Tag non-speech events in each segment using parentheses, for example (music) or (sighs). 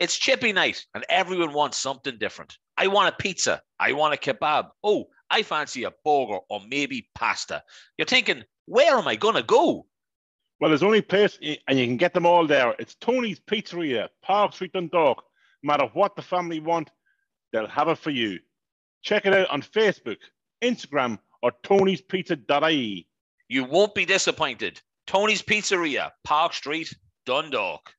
It's chippy night and everyone wants something different. I want a pizza. I want a kebab. Oh, I fancy a burger or maybe pasta. You're thinking, where am I going to go? Well, there's only place, and you can get them all there. It's Tony's Pizzeria, Park Street, Dundalk. No matter what the family want, they'll have it for you. Check it out on Facebook, Instagram, or tonyspizza.ie. You won't be disappointed. Tony's Pizzeria, Park Street, Dundalk.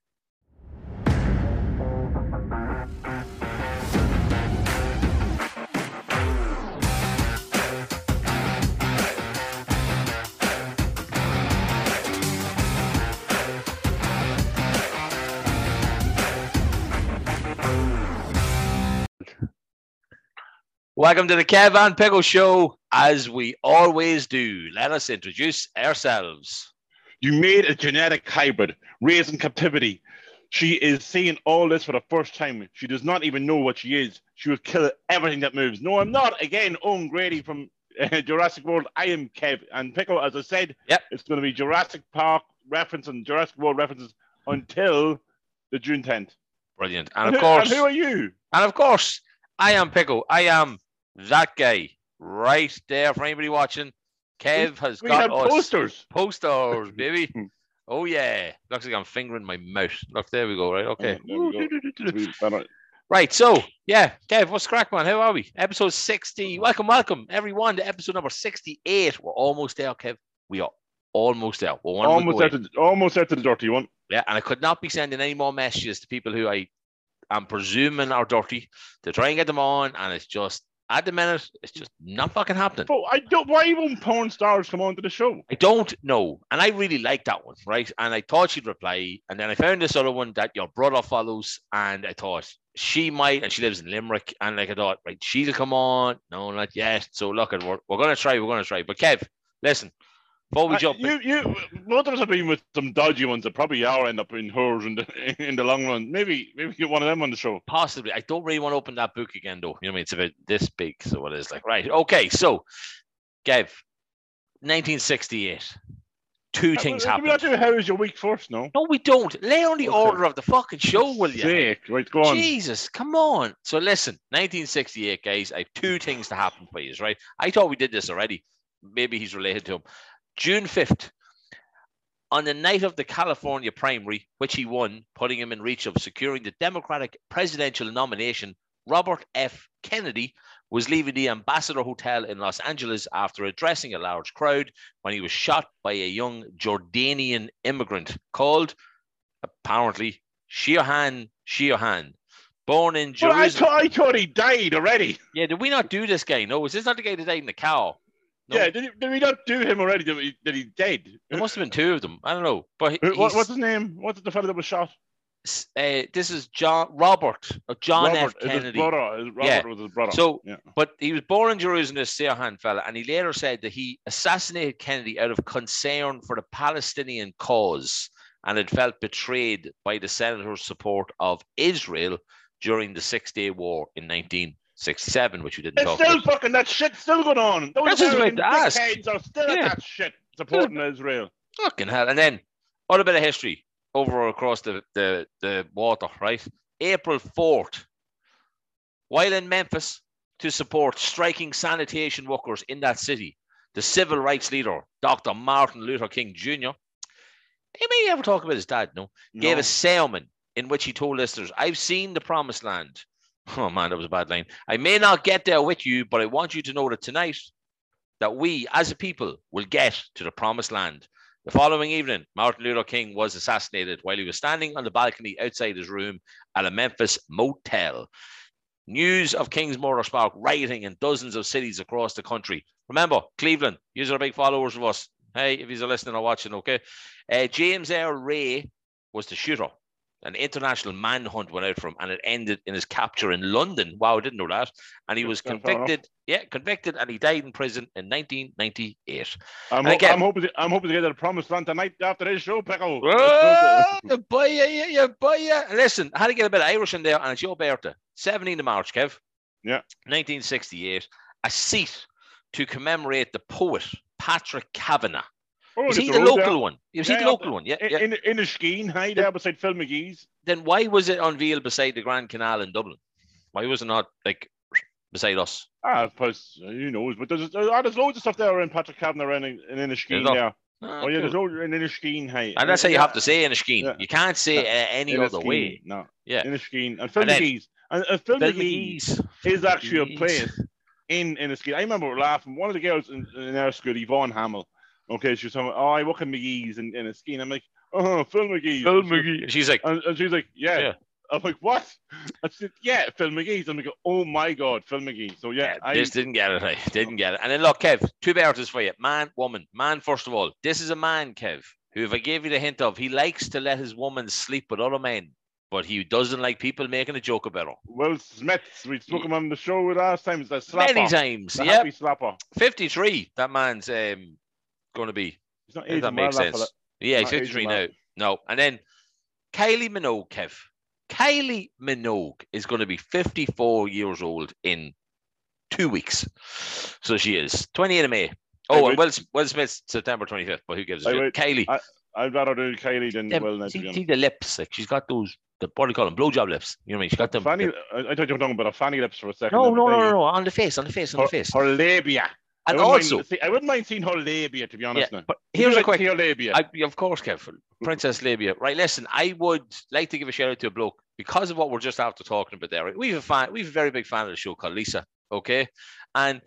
Welcome to the Kev and Pickle Show. As we always do, let us introduce ourselves. You made a genetic hybrid, raised in captivity. She is seeing all this for the first time. She does not even know what she is. She will kill everything that moves. No, I'm not. Again, Owen Grady from uh, (laughs) Jurassic World. I am Kev. And Pickle, as I said, Yep. it's going to be Jurassic Park reference and Jurassic World references until the June 10th. Brilliant. (laughs) And of who- course, and who are you? And of course, I am Pickle. I am that guy right there for anybody watching. Kev has We got us posters. posters, (laughs) baby. oh yeah, looks like I'm fingering my mouth. Look, there we go. Right, okay. There we go. (laughs) Right, so yeah, Kev, what's crack, man? How are we? Episode sixty. Welcome, welcome, everyone to episode number sixty-eight. We're almost there, Kev. We are almost there. We're almost out to almost out to the dirty one. Yeah, and I could not be sending any more messages to people who I am presuming are dirty to try and get them on, and it's just at the minute, it's just not fucking happening. But I don't. Why won't porn stars come onto the show? I don't know, and I really like that one, right? And I thought she'd reply, and then I found this other one that your brother follows, and I thought she might, and she lives in Limerick, and like I thought, right, she'll come on. No, not yet. So look, at we're, we're gonna try, we're gonna try. But Kev, listen, Uh, jump, you, you, both of us have been with some dodgy ones that probably are end up in hers in the in the long run. Maybe, maybe get one of them on the show. possibly. I don't really want to open that book again, though. You know what I mean? It's about this big, so it is like right. Okay, so Kev, 1968. Two things Uh, we not do how is your week first? No. No, we don't. Lay on the Okay. order of the fucking show, will you? Sick. Right, go on. Jesus, come on. So listen, 1968, guys. I have two things to happen for you, right? I thought we did this already. Maybe he's related to him. June 5th, on the night of the California primary, which he won, putting him in reach of securing the Democratic presidential nomination, Robert F. Kennedy was leaving the Ambassador Hotel in Los Angeles after addressing a large crowd when he was shot by a young Jordanian immigrant called, apparently, Sirhan Sirhan. Born in But I, Jerusalem. thought I thought he died already. yeah, did we not do this guy? No, is this not the guy that died in the car? No. Yeah, did, he, did we not do him already? Did, we, did he dead? There must have been two of them. I don't know. But he- what, what's his name? What's the fellow that was shot? uh, this is John Robert or John Robert, F. Kennedy. His brother. His Robert Yeah. was his brother. So, yeah. but he was born in Jerusalem, this Sirhan fella, and he later said that he assassinated Kennedy out of concern for the Palestinian cause and had felt betrayed by the senator's support of Israel during the Six Day War in 1967, which you didn't It's talk still about. fucking that shit still going on. Those That's just American to ask. dickheads are still Yeah. at that shit supporting Israel. Fucking hell. And then, other bit of history over across the, the, the water, right? April 4th, while in Memphis to support striking sanitation workers in that city, the civil rights leader, Dr. Martin Luther King Jr., he may ever talk about his dad, no? Gave a sermon in which he told listeners, I've seen the promised land. Oh man, that was a bad line. I may not get there with you, but I want you to know that tonight, that we as a people will get to the promised land. The following evening, Martin Luther King was assassinated while he was standing on the balcony outside his room at a Memphis motel. News of King's murder sparked rioting in dozens of cities across the country. Remember, Cleveland, you are big followers of us. Hey, if you're listening or watching, okay. Uh, James Earl Ray was the shooter. An international manhunt went out for him, and it ended in his capture in London. Wow, I didn't know that. And he was convicted. Yeah, convicted, and he died in prison in 1998. I'm, ho- again- I'm hoping. To, I'm hoping to get to the promised land tonight after this show, Pickle. Oh, (laughs) you boy, yeah, yeah, yeah, boy, yeah. Listen, I had to get a bit of Irish in there, and it's your birthday, 17th of March, Kev. Yeah. 1968. A seat to commemorate the poet Patrick Kavanagh. Oh, just he the local there. one? He Yeah, the local one? Yeah, In, yeah. in, Inniskeen, hi there beside Phil McGee's. Then why was it unveiled beside the Grand Canal in Dublin? Why was it not like beside us? Ah, I suppose who knows, but there's, there's, ah, there's loads of stuff there around Patrick Kavanagh and in, in Inniskeen not? there. Ah, Oh yeah, there's cool. loads in Inniskeen, hi. and that's how you have to say in scheme. Yeah. You can't say uh, any other way. No, Yeah. Inniskeen and Phil And McGee's. And, and Phil, Phil McGee's is actually McGee's. a place in Inniskeen. I remember laughing. One of the girls in, in our school, Yvonne Hamill. Okay, she was talking. Oh, I work in McGee's in Inniskeen. I'm like, oh, Phil McGee's. Phil And McGee. She's like, And, and she's like, yeah. Yeah. I'm like, what? I said, yeah, Phil McGee's. I'm like, oh my god, Phil McGee. So yeah, Yeah, I, just didn't get it. I Didn't get it. And then look, Kev, two barriers for you. Man, woman. Man, first of all, this is a man, Kev, who, if I gave you the hint of, he likes to let his woman sleep with other men, but he doesn't like people making a joke about her. Will Smith. We spoke him on the show last time. It's the slapper. Many times. Yep. happy slapper. 53, that man's um, going to be. He's not aging that makes well, sense. Yeah, he's Not aging 53 well. now. No. And then Kylie Minogue, Kev. Kylie Minogue is going to be 54 years old in two weeks. So she is 28 of May. Oh, and Will, Will Smith's September 25th, but who gives a shit? Kylie. I- I'd rather do Kylie than them- Will now, see, see the lips, like she's got those, the, what do you call them? Blowjob lips. You know what I mean? She's got them. Fanny, I, I thought you were talking about a fanny lips for a second. no, no, no, no, no, on the face, on the face, on Her, the face. her labia. I And wouldn't also, mind, I wouldn't mind seeing her labia, to be yeah, honest. now. but here's a like to quick labia. I, of course, Kev, Princess Labia. Right, listen, I would like to give a shout out to a bloke because of what we're just after talking about there. Right? We've a fan, we've a very big fan of the show called Lisa. Okay, and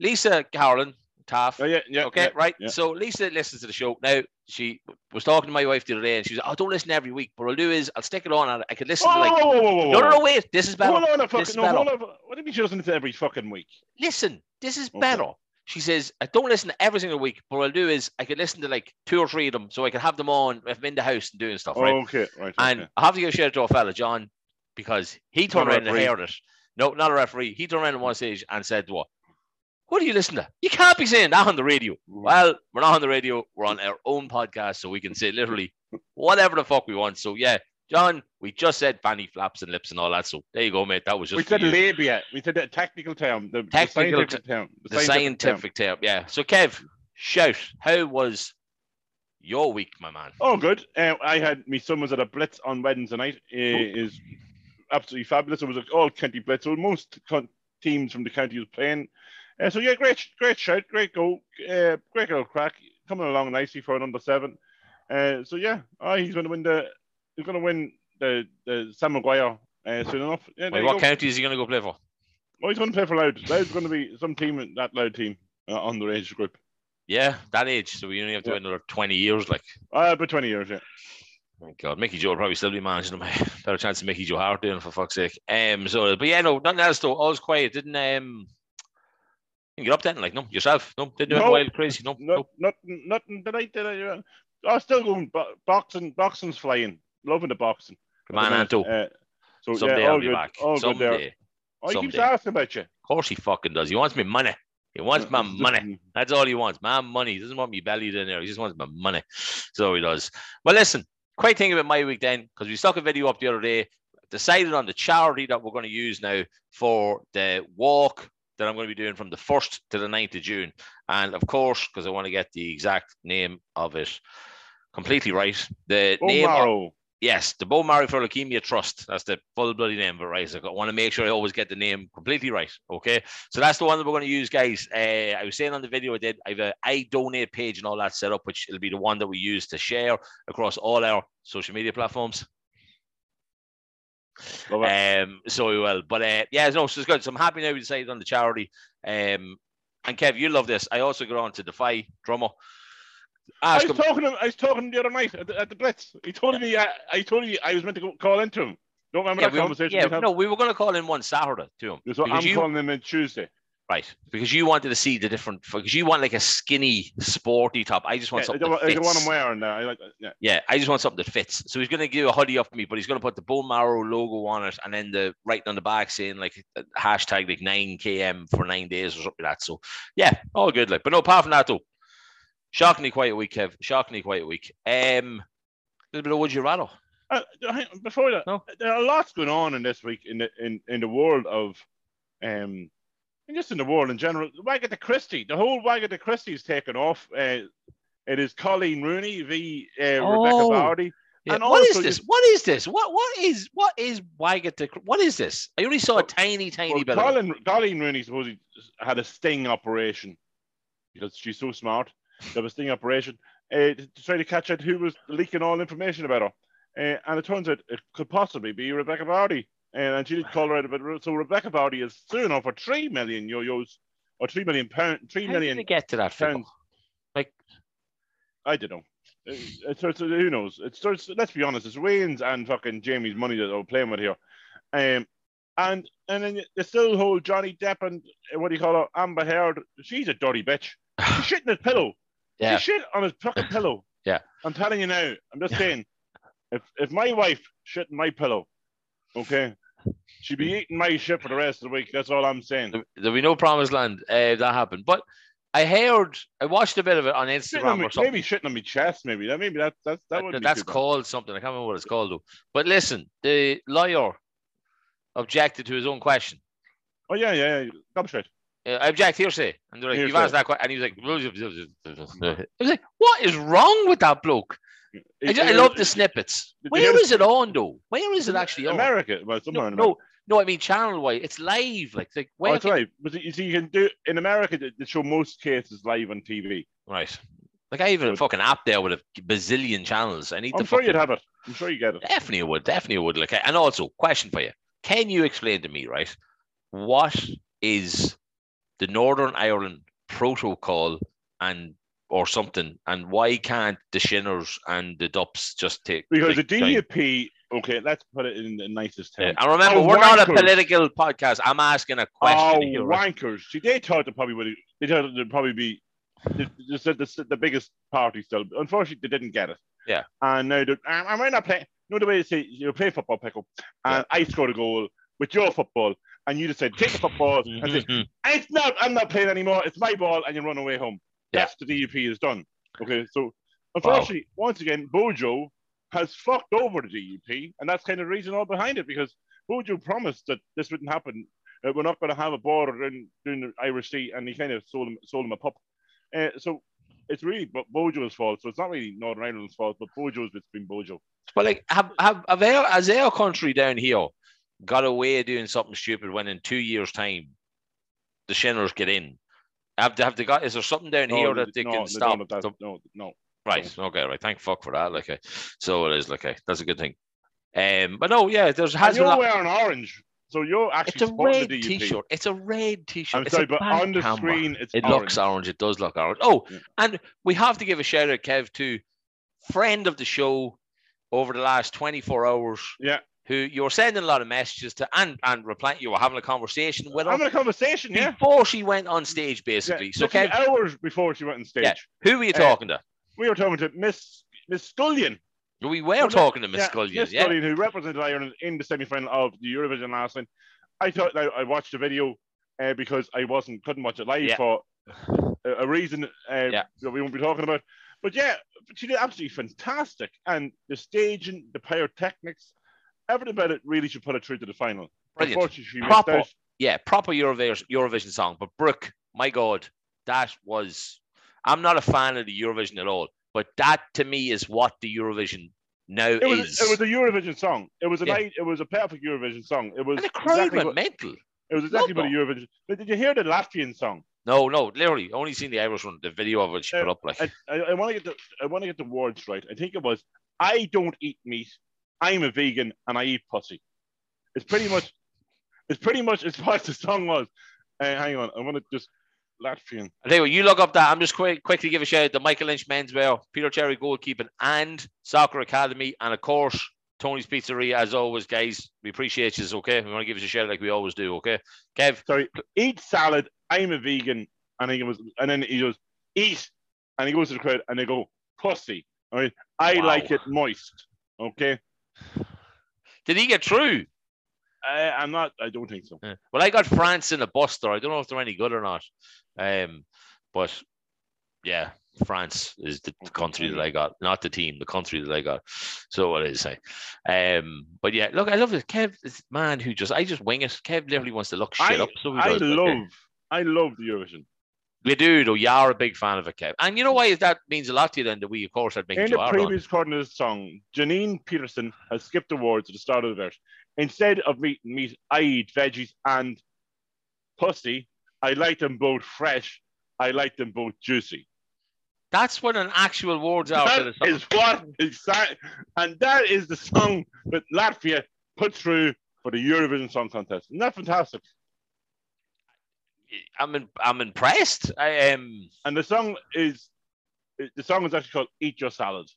Lisa Carolan Taff. Oh, yeah, yeah, okay, yeah, right. yeah. So Lisa listens to the show now. She was talking to my wife the other day, and she was, "Oh, don't listen every week. But what I'll do is I'll stick it on, and I can listen Whoa, to like." whoa, whoa, whoa, whoa, No, no, no, wait. This is better. Hold on a fucking, no, hold on. What do you mean she doesn't every fucking week? Listen, this is Okay. better. She says, I don't listen to every single week, but what I'll do is I can listen to like two or three of them so I can have them on if I'm in the house and doing stuff, right? Okay, right. And okay. I have to give a shout out to a fella, John, because he turned Not around and heard it. No, not a referee. He turned around at one stage and said, What? What do you listen to? You can't be saying that on the radio. Mm. Well, we're not on the radio. We're on our own podcast, so we can say literally whatever the fuck we want. So, yeah, John, we just said fanny flaps and lips and all that. So, there you go, mate. That was just we said you. labia. We said a technical term. The, the Technical scientific term. the scientific term. Yeah. So, Kev, shout. How was your week, my man? Oh, good. Uh, I had my son was at a blitz on Wednesday night. Uh, is absolutely fabulous. It was all county blitz. So most con- teams from the county was playing. Uh, so yeah, great, great shout, great goal, uh, great little crack, coming along nicely for an under seven. Uh, so yeah, oh, he's going to win the, he's going to win the the Sam Maguire uh, soon enough. Yeah, Wait, what go. county is he going to go play for? Oh, he's going to play for Louth. Louth's going to be some team that Louth team uh, underage group. Yeah, that age. So we only have to Yeah. wait another 20 years. Like, Uh, about twenty years. Yeah. oh God, Mickey Joe will probably still be managing him. (laughs) Better chance of Mickey Joe Harte doing it, for fuck's sake. Um, so, but yeah, no, nothing else though. All's quiet. Didn't um, get up then? Like, no, yourself? No, didn't do No. it wild crazy. No, no. Not, nothing, nothing. Did I? Did I? Uh, oh, still going. Bo- boxing, boxing's flying. Loving the boxing. Good man, Anto. Uh, so Someday yeah, I'll be good. back. All good there. Someday. Oh, he keeps asking about you. Of course he fucking does. He wants me money. He wants my (laughs) money. That's all he wants. My money. He doesn't want me bellied in there. He just wants my money. So he does. Well, listen, quite think about my week then, because we stuck a video up the other day, decided on the charity that we're going to use now for the walk that I'm going to be doing from the 1st to the 9th of June. And of course, because I want to get the exact name of it completely right, the Oh, name of, Marrow. Yes, the Bone Marrow for Leukemia Trust. That's the full bloody name of it, right? So I want to make sure I always get the name completely right. Okay. So that's the one that we're going to use, guys. Uh, I was saying on the video I did, I have a iDonate page and all that set up, which will be the one that we use to share across all our social media platforms. Um, so we will. But uh, yeah, no, so it's good. So I'm happy now we decided on the charity. Um, and Kev, you love this. I also got on to Defy Drummer. I was talking to him. I was talking to him the other night at the, at the Blitz. He told me. I, I told you I was meant to go call into him. Don't remember yeah, that we were, conversation. yeah no, we were going to call in one Saturday to him. So I'm you- calling him on Tuesday. Right, because you wanted to see the different, because you want like a skinny, sporty top. I just want Yeah, something that want- I don't want fits. wearing that. I like. Yeah. Yeah, I just want something that fits. So he's going to give a hoodie up for me, but he's going to put the bone marrow logo on it, and then the writing on the back saying like uh, hashtag like nine km for nine days or something like that. So yeah, all good. Like, but no, apart from that though, shockingly quiet week, Kev. Shockingly quiet week. Um, a little bit of would you rather? Uh, before that, No. there are lots going on in this week in the in, in the world of, um, and just in the world in general. Wagatha Christie, the whole Wagatha Christie is taken off. Uh, It is Colleen Rooney v uh, Rebecca Oh. Vardy. Yeah, And what is this? you- What is this? What what is what is Wagatha what is this? I only saw a tiny, tiny Well, bit of it. Colin, Colleen Rooney supposedly had a sting operation because she's so smart. Have a sting operation uh, to try to catch out who was leaking all information about her. Uh, and it turns out it could possibly be Rebecca Vardy. Uh, and she did call her out about it. So Rebecca Vardy is suing her for three million yo-yos or three million pound, three How did million. they get to that figure? pounds. Like I don't know. Uh, It's, it's, who knows? It's, it's let's be honest. It's Wayne's and fucking Jamie's money that they're playing with here. Um, and and then they still hold Johnny Depp and uh, what do you call her, Amber Heard. She's a dirty bitch. She shit in his pillow. Yeah. She shit on his fucking (laughs) pillow. Yeah. I'm telling you now. I'm just saying. If if my wife shit in my pillow, okay, she'd be eating my shit for the rest of the week. That's all I'm saying. there- there'll be no promised land uh, that happened. But I heard I watched a bit of it on Shitting on Instagram me, or something. maybe shitting on my chest. Maybe that. Maybe that. That. That That- would. that's called something. I can't remember what it's called though. But listen, the lawyer objected to his own question. Oh yeah, yeah. yeah. Gobshite. Uh, I object hearsay. And they're like, you've asked that question. And he was like, I was like, what is wrong with that bloke? I, ju- I love the snippets. Did you hear Where is it on though? Where is it actually on? America. Well, somewhere No, in no, America. no, I mean channel wise. It's live. Like, like Oh, where that's can- right. But you see, you can do in America. They show most cases live on TV. right. Like I have a fucking app there with a bazillion channels. I need I'm to sure fucking, you'd have it. I'm sure you get it. definitely would, definitely would. Like, and also, question for you: Can you explain to me, right? What is the Northern Ireland protocol and or something, and why can't the Shinners and the Dups just take? Because the take time? DUP. Okay, let's put it in the nicest Yeah, terms. And remember, Oh, we're not a political podcast. I'm asking a question. Oh, here, wankers! See, they thought they probably would. They thought it'd probably be the, the, the, the biggest party still. Unfortunately, they didn't get it. Yeah. And now they're, um, I might not play. You know the way they say you play football, pickle, and I scored a goal with your football, and you just said take the football and say Mhm. it's not. I'm not playing anymore. It's my ball, and you run away home. Yeah. That's the DUP is done. Okay, so unfortunately, once again, Bojo has fucked over the DUP, and that's kind of the reason all behind it because Bojo promised that this wouldn't happen. Uh, we're not going to have a border in, during the Irish Sea, and he kind of sold him sold him a pup. Uh, so it's really Bo- Bojo's fault. So it's not really Northern Ireland's fault, but Bojo's it's been Bojo. But like, have have, have our, has our country down here got away doing something stupid when in two years' time the Shinners get in? Have they, have they got? Is there something down here that they no, can no, stop? no, that- the- no, no. right. Okay. Right. Thank fuck for that. Like, uh, so it is. Like, uh, that's a good thing. Um, but no, yeah, there's has And you're a lot- wearing orange, so you're actually. It's a red t-shirt. It's a red t-shirt. I'm It's sorry, but on the camera. screen it's It orange. looks orange. It does look orange. Oh, Yeah. and we have to give a shout out, Kev, to friend of the show over the last 24 hours. Yeah. Who you were sending a lot of messages to and and replying. You were having a conversation with her having a conversation, yeah. before she went on stage, yeah. basically. So, literally Kev, hours before she went on stage, Yeah. who were you uh, talking to? we were talking to Miss Miss Scullion. We were talking to Miss yeah, Scullion. Miss Yeah. Scullion, who represented Ireland in the semi-final of the Eurovision last night. I thought I, I watched the video uh, because I wasn't couldn't watch it live Yeah. for a, a reason uh, Yeah. that we won't be talking about. But yeah, she did absolutely fantastic, and the staging, the pyrotechnics, everything about it really should put it through to the final. Brilliant. Unfortunately, Proper. yeah, proper Eurovision, Eurovision song. But Brooke, my God, that was. I'm not a fan of the Eurovision at all, but that to me is what the Eurovision now It was, is. it was a Eurovision song. It was a Yeah. night, it was a perfect Eurovision song. It was and the crowd exactly went what, mental. it was exactly what a Eurovision. But did you hear the Latvian song? No, no, literally, only seen the Irish one, the video of it she Uh, put up. Like, I, I, I want to get the I want to get the words right. I think it was I don't eat meat. I'm a vegan and I eat pussy. It's pretty much it's pretty much it's what the song was. Uh, hang on, I want to just Latvian. I tell you what, you look up that. I'm just quick, quickly give a shout out to Michael Lynch Menswear, Peter Cherry Goalkeeping, and Soccer Academy, and of course Tony's Pizzeria. As always, guys, we appreciate you. Okay, we want to give us a shout like we always do. Okay, Kev. Sorry, eat salad. I'm a vegan, and he was, and then he goes eat, and he goes to the crowd, and they go pussy. All right, I Wow. like it moist. Okay, Did he get through? I, I'm not. I don't think so. Yeah. Well, I got France in the Buster. I don't know if they're any good or not. Um, but yeah, France is the country that. I got, not the team, the country that I got. So what is I? Say? Um, but yeah, look, I love it. Kev, this man who just I just wing it. Kev literally wants to look shit I, up. So I love, I love the Eurovision. We do, though. You are a big fan of it, Kev. And you know why that means a lot to you then that we, of course, had big In the previous corner of the song, Janine Peterson has skipped the words at the start of the verse. Instead of meat and meat, I eat veggies and pussy. I like them both fresh. I like them both juicy. That's what an actual words are That is what exactly, and that is the song that Latvia put through for the Eurovision Song Contest. Isn't that fantastic? I'm in, I'm impressed. I am. And the song is the song is actually called "Eat Your Salad."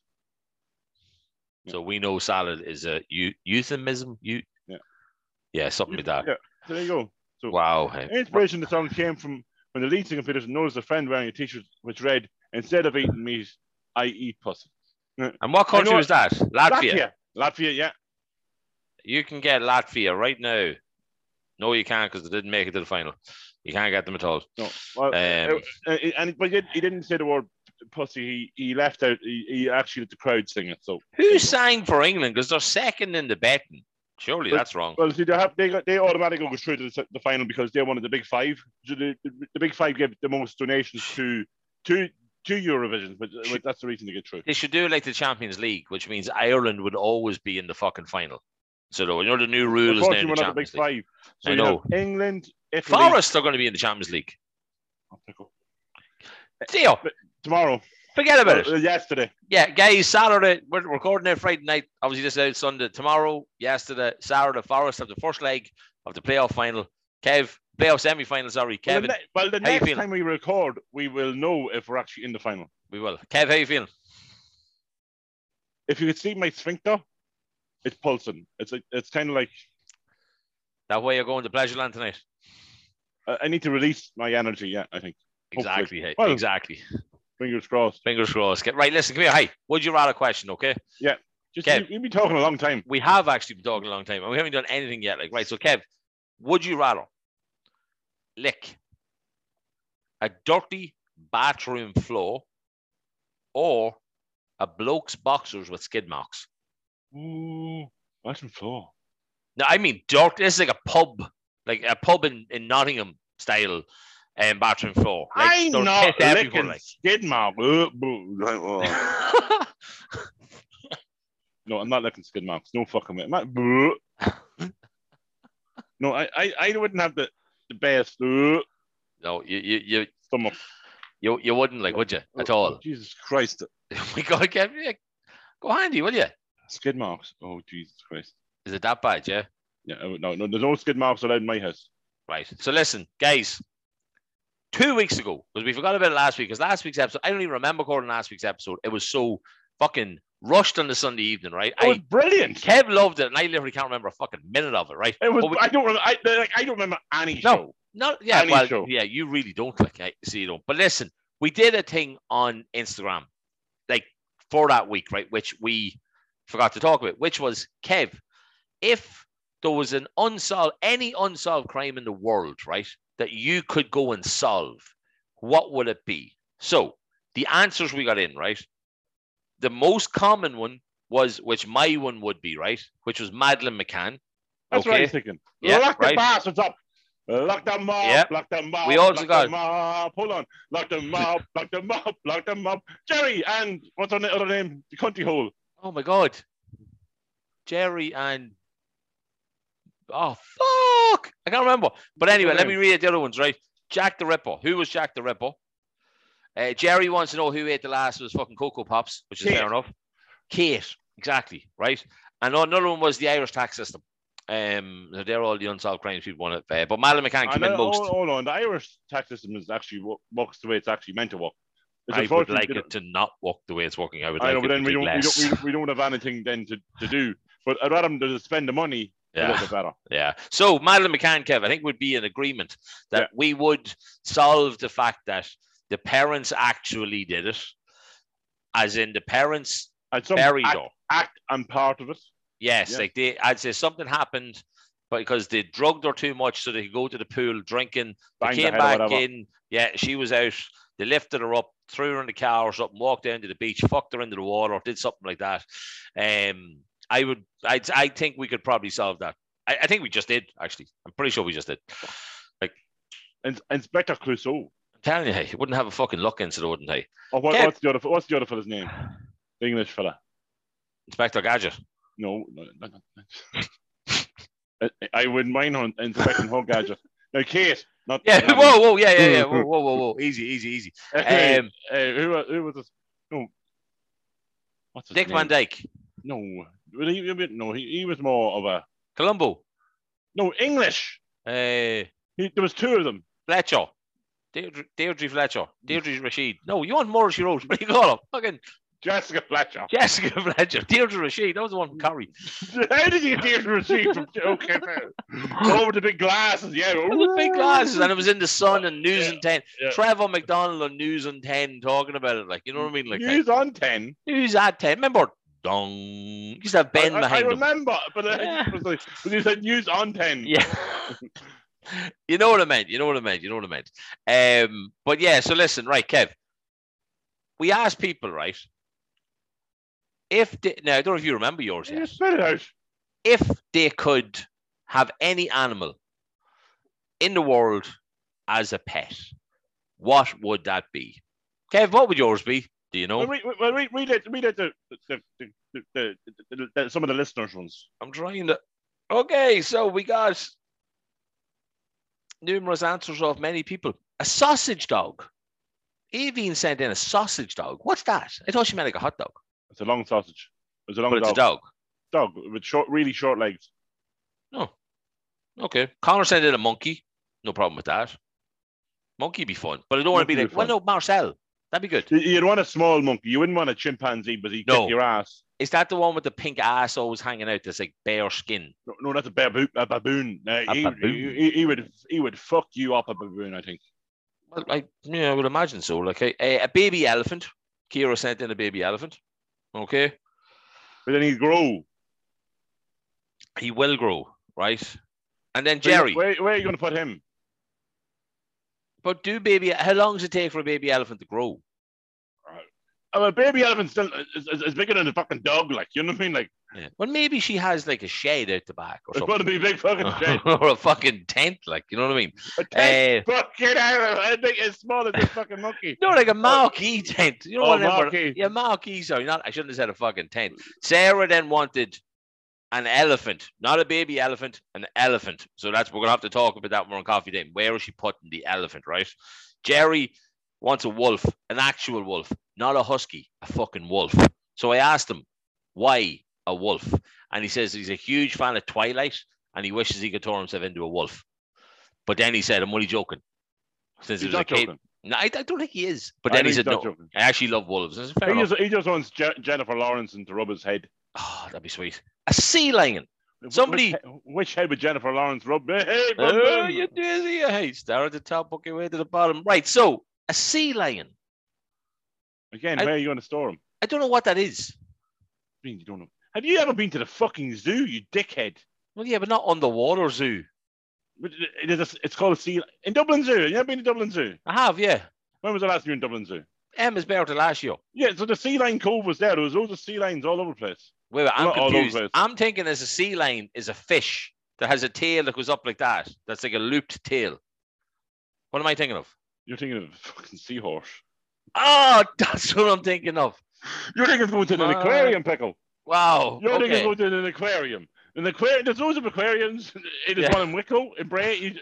so we know salad is a eu- euphemism. You, Yeah. yeah, something like that. Yeah. So there you go. So Wow. inspiration the song came from when the lead singer Peterson noticed a friend wearing a T-shirt which read, "Instead of eating meat, I eat pussy." (laughs) And what country was that? Latvia. Latvia, Latvia, yeah. You can get Latvia right now. No, you can't because they didn't make it to the final. You can't get them at all. No, well, Um, uh, uh, and but he didn't, say the word pussy. He, he left out. He, he actually let the crowd sing it. So Who sang for England? Because they're second in the betting. Surely But- that's wrong. Well, see, they have they got they automatically go straight to the, the final because they're one of the big five. So The, the, the big five give the most donations to to to Eurovision, but, but that's the reason to get through. They should do like the Champions League, which means Ireland would always be in the fucking final. So though, you know the new rules now the we're not the big League. five. So I you know. England, Italy. Forest are going to be in the Champions League. Theo, tomorrow. forget about Uh, it. yesterday. Yeah, guys, Saturday, we're recording it Friday night. Obviously, this is out Sunday. Tomorrow, yesterday, Saturday, Forest have the first leg of the playoff final. Kev, playoff semi final, sorry. Well, Kevin, the, ne- well, the next time we record, we will know if we're actually in the final. we will. Kev, how you feeling? If you could see my sphincter, it's pulsing. It's a, it's kind of like That way you're going to Pleasureland tonight. I I need to release my energy. Yeah, I think. Exactly. hey, Well- exactly. Fingers crossed. Fingers crossed. Get right. Listen, come here. Hey, would you rather question? Okay. Yeah. Just Kev. we've been talking a long time. We have actually been talking a long time, and we haven't done anything yet. Like, right. So, Kev, would you rather lick a dirty bathroom floor or a bloke's boxers with skid marks? Ooh, bathroom floor. No, I mean dirt. This is like a pub, like a pub in, in Nottingham style um, bathroom floor. Like, I'm there's not piss everywhere, licking like. skid mark. Boo, like, oh. (laughs) No, I'm not licking skid marks. No fucking way. I'm not, (laughs) no, I, I, I wouldn't have the, the best uh, no, you, you, you, stomach you, you wouldn't like, would you? At all? Jesus Christ. we go, Kev, yeah, go handy, will you? Skid marks. Oh, Jesus Christ. Is it that bad? Yeah. Yeah, oh, no, no, there's no skid marks allowed in my house. Right. So listen, guys. Two weeks ago, because we forgot about it last week, because last week's episode, I don't even remember recording last week's episode. It was so fucking rushed on the Sunday evening, right? It was I brilliant. Kev loved it, and I literally can't remember a fucking minute of it, right? It was. We- I don't remember. I, like, I don't remember any No. show. No, yeah, Any well, show. yeah, you really don't like I see you don't. But listen, we did a thing on Instagram, like for that week, right? Which we forgot to talk about, which was Kev, if there was an unsolved any unsolved crime in the world, right, that you could go and solve, what would it be? So the answers we got in, right? The most common one was which my one would be, right? Which was Madeline McCann. That's what I Okay. was thinking. Yeah, Lock the right. bastards up. Lock them up. Yeah. Lock them up. We also got- them up. Hold on. Lock them up. lock them up. Lock them up. Jerry and what's her na- other name? The country hole. Oh my god. Jerry and oh fuck. I can't remember. But anyway, let me read the other ones, right? Jack the Ripper. Who was Jack the Ripper? Uh, Jerry wants to know who ate the last of his fucking Cocoa Pops, which is Kate. fair enough. Kate, exactly, right? And another one was the Irish tax system. Um, so they're all the unsolved crimes people want to. Uh, but Madeline McCann came in most. hold, hold on. The Irish tax system is actually wo- works the way it's actually meant to work. I would like it to not walk the way it's walking. I would I like know, it but to then we don't, we don't, we, we don't have anything then to, to do. But I'd rather them to spend the money a yeah. little bit better. Yeah. So Madeline McCann, Kev, I think would be an agreement that Yeah. we would solve the fact that the parents actually did it, as in the parents buried act, her. act and part of it. Yes, Yeah. like they, I'd say something happened because they drugged her too much, so they could go to the pool drinking. They came back in. Yeah, she was out. They lifted her up, threw her in the car or something, walked down to the beach, fucked her into the water, or did something like that. Um, I would, I, I think we could probably solve that. I, I think we just did actually. I'm pretty sure we just did. And Inspector Clouseau. I'm Telling you, you wouldn't have a fucking look into it, wouldn't I? Oh, what, what's the other? What's the other fella's name? The English fella. Inspector Gadget. No, no, no, no. (laughs) I, I wouldn't mind her gadget. Now, Kate, not Yeah, um, (laughs) whoa, whoa, yeah, yeah, yeah. Whoa, (laughs) whoa, whoa, whoa. Easy, easy, easy. Um, uh, who, who was this? No, what's his Dick name? Van Dyke. No, he, no, he, he was more of a Columbo. no English. Uh, He, there was two of them. Fletcher. Deirdre, Deirdre Fletcher. Deirdre Rashid. No, you want more she wrote. What do you call her? Fucking Jessica Fletcher. Jessica Fletcher. Deirdre Rashid. That was the one from Corrie. (laughs) How did you get the receipt from okay, (laughs) over the big glasses? Yeah, was big glasses and it was in the sun and News Yeah, and 10. yeah. Trevor McDonald on News and 10 talking about it. Like, you know what I mean? Like, News on ten. News at 10. Remember? Dong. You used to have Ben I, I, I behind him. remember, but uh, Yeah. it was like when you said news on ten. Yeah. (laughs) you know what I meant. You know what I meant. You know what I meant. Um, but yeah, so listen, right, Kev. We asked people, right? If they, now I don't know if you remember yours yet. spit it out. If they could have any animal in the world as a pet, what would that be? Kev, what would yours be? Do you know? Well, read, well, read, read it. Read it. The, the, the, some of the listeners' ones. I'm trying to. Okay, so we got numerous answers of many people. A sausage dog. Evine sent in a sausage dog. What's that? I thought she meant like a hot dog, It's a long sausage. It's a long but it's a dog. dog. Dog with short, really short legs. No. Okay. Connor sent in a monkey. No problem with that. Monkey be fun, but I don't want to be like, be well, no, Marcel. That'd be good. You- You'd want a small monkey. You wouldn't want a chimpanzee, but he'd No. kick your ass. Is that the one with the pink ass always hanging out? That's like bare skin. No, no that's a baboon. A baboon. Uh, A he, baboon. He, he would he would fuck you up a baboon. I think. Well, I yeah, I would imagine so. Like a, a baby elephant. Kira sent in a baby elephant. Okay. But then he'd grow. He will grow, right? And then Jerry. where, where are you going to put him? But do baby? How long does it take for a baby elephant to grow? Oh, uh, a baby elephant still is, is, is bigger than a fucking dog. Like you know what I mean? Like Yeah. Well, maybe she has like a shed out the back or it's something. going to be a big fucking (laughs) shed. or a fucking tent, like you know what I mean? A tent Uh, fucking out as big as small as this fucking monkey. (laughs) no, like a marquee tent. You know Oh, what? I marquee. Yeah, marquee. Sorry, not. I shouldn't have said a fucking tent. Sarah then wanted an elephant, not a baby elephant, an elephant. So that's we're gonna have to talk about that we're on coffee day. Where is she putting the elephant, right? Jerry wants a wolf, an actual wolf, not a husky, a fucking wolf. So I asked him why a wolf, and he says he's a huge fan of Twilight, and he wishes he could turn himself into a wolf. But then he said, "I'm only joking." Since He's he was a not kid, joking. no, I, I don't think he is. But I then he said, "No, joking. I actually love wolves." I said, Fair He just, he just wants Je- Jennifer Lawrence to rub his head. Oh, that'd be sweet. A sea lion. Somebody- Which, which head would Jennifer Lawrence rub? Hey, Oh, you dizzy. Hey, start at the top, work your way to the bottom. Right. So a sea lion. Again, I- where are you going to store him? I don't know what that is. I mean, you don't know. Have you ever been to the fucking zoo, you dickhead? Well, yeah, but not zoo. But it- it is- It's called a sea in Dublin Zoo. You ever been to Dublin Zoo? I have, yeah. When was the last time you were in Dublin Zoo? Emma's bear to last year. Yeah, so the sea lion cove was there. There was loads of sea lions all over the place. Wait, wait, I'm Not all over confused. the place. I'm thinking as a sea lion is a fish that has a tail that goes up like that. That's like a looped tail. What am I thinking of? You're thinking of a fucking seahorse. Oh, (laughs) that's what I'm thinking of. You're thinking of going to an Man. aquarium, pickle. Wow. You're okay. going to an aquarium. An aquarium. There's loads of aquariums. It is Yeah. one in Wicklow, in Bray.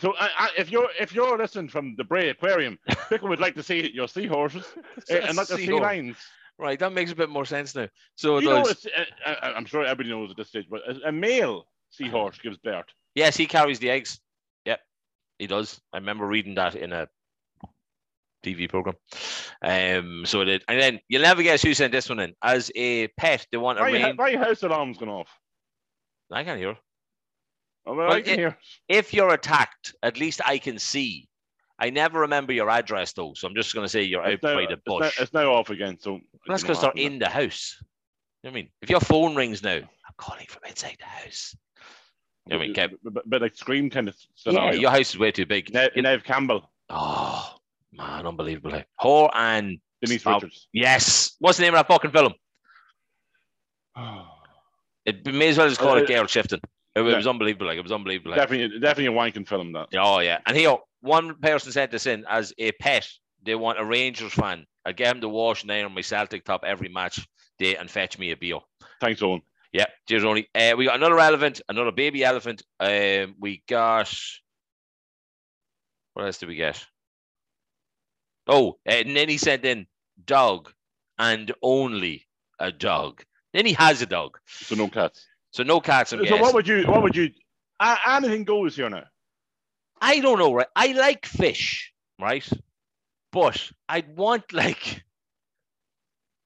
So I, I, if you're if you're listening from the Bray Aquarium, (laughs) Pickle would like to see your seahorses (laughs) eh, and not the sea lions. Right, that makes a bit more sense now. So You know, uh, I, I'm sure everybody knows at this stage, but a, a male seahorse gives birth. Yes, he carries the eggs. Yep, he does. I remember reading that in a TV program. Um, so it did. And then you'll never guess who sent this one in. As a pet, they want a My, rain. my house alarm's gone off. I can't hear. Oh, well, Well, I can it- hear. If you're attacked, at least I can see. I never remember your address though, so I'm just going to say you're out It's now, by the it's, now, bush. it's now off again. So that's because they're in the house. You know I mean? If your phone rings now, I'm calling from inside the house. there. I mean, Kev- but, but, but like Scream kind of Yeah, your house is way too big. Neve, You- Neve Campbell, oh man, unbelievable. Her and Denise Oh, Richards. yes, what's the name of that fucking film? (sighs) It may as well just call Uh, it Gail Shifton. It, it was unbelievable. Like it was unbelievable. Like. definitely, definitely a wanking film. That Oh yeah, and here one person sent this in as a pet. They want a Rangers fan. I get him to wash and iron my Celtic top every match day and fetch me a beer. Thanks, Owen. Yeah, cheers, Ronnie. Uh, we got another elephant, another baby elephant. Um, we got what else did we get? Oh, uh, and then he sent in dog and only a dog. Then he has a dog, So no cats. so no cats. I'm So guessing. what would you? What would you? Uh, anything goes here now. I don't know, right? I like fish, right? But I'd want like,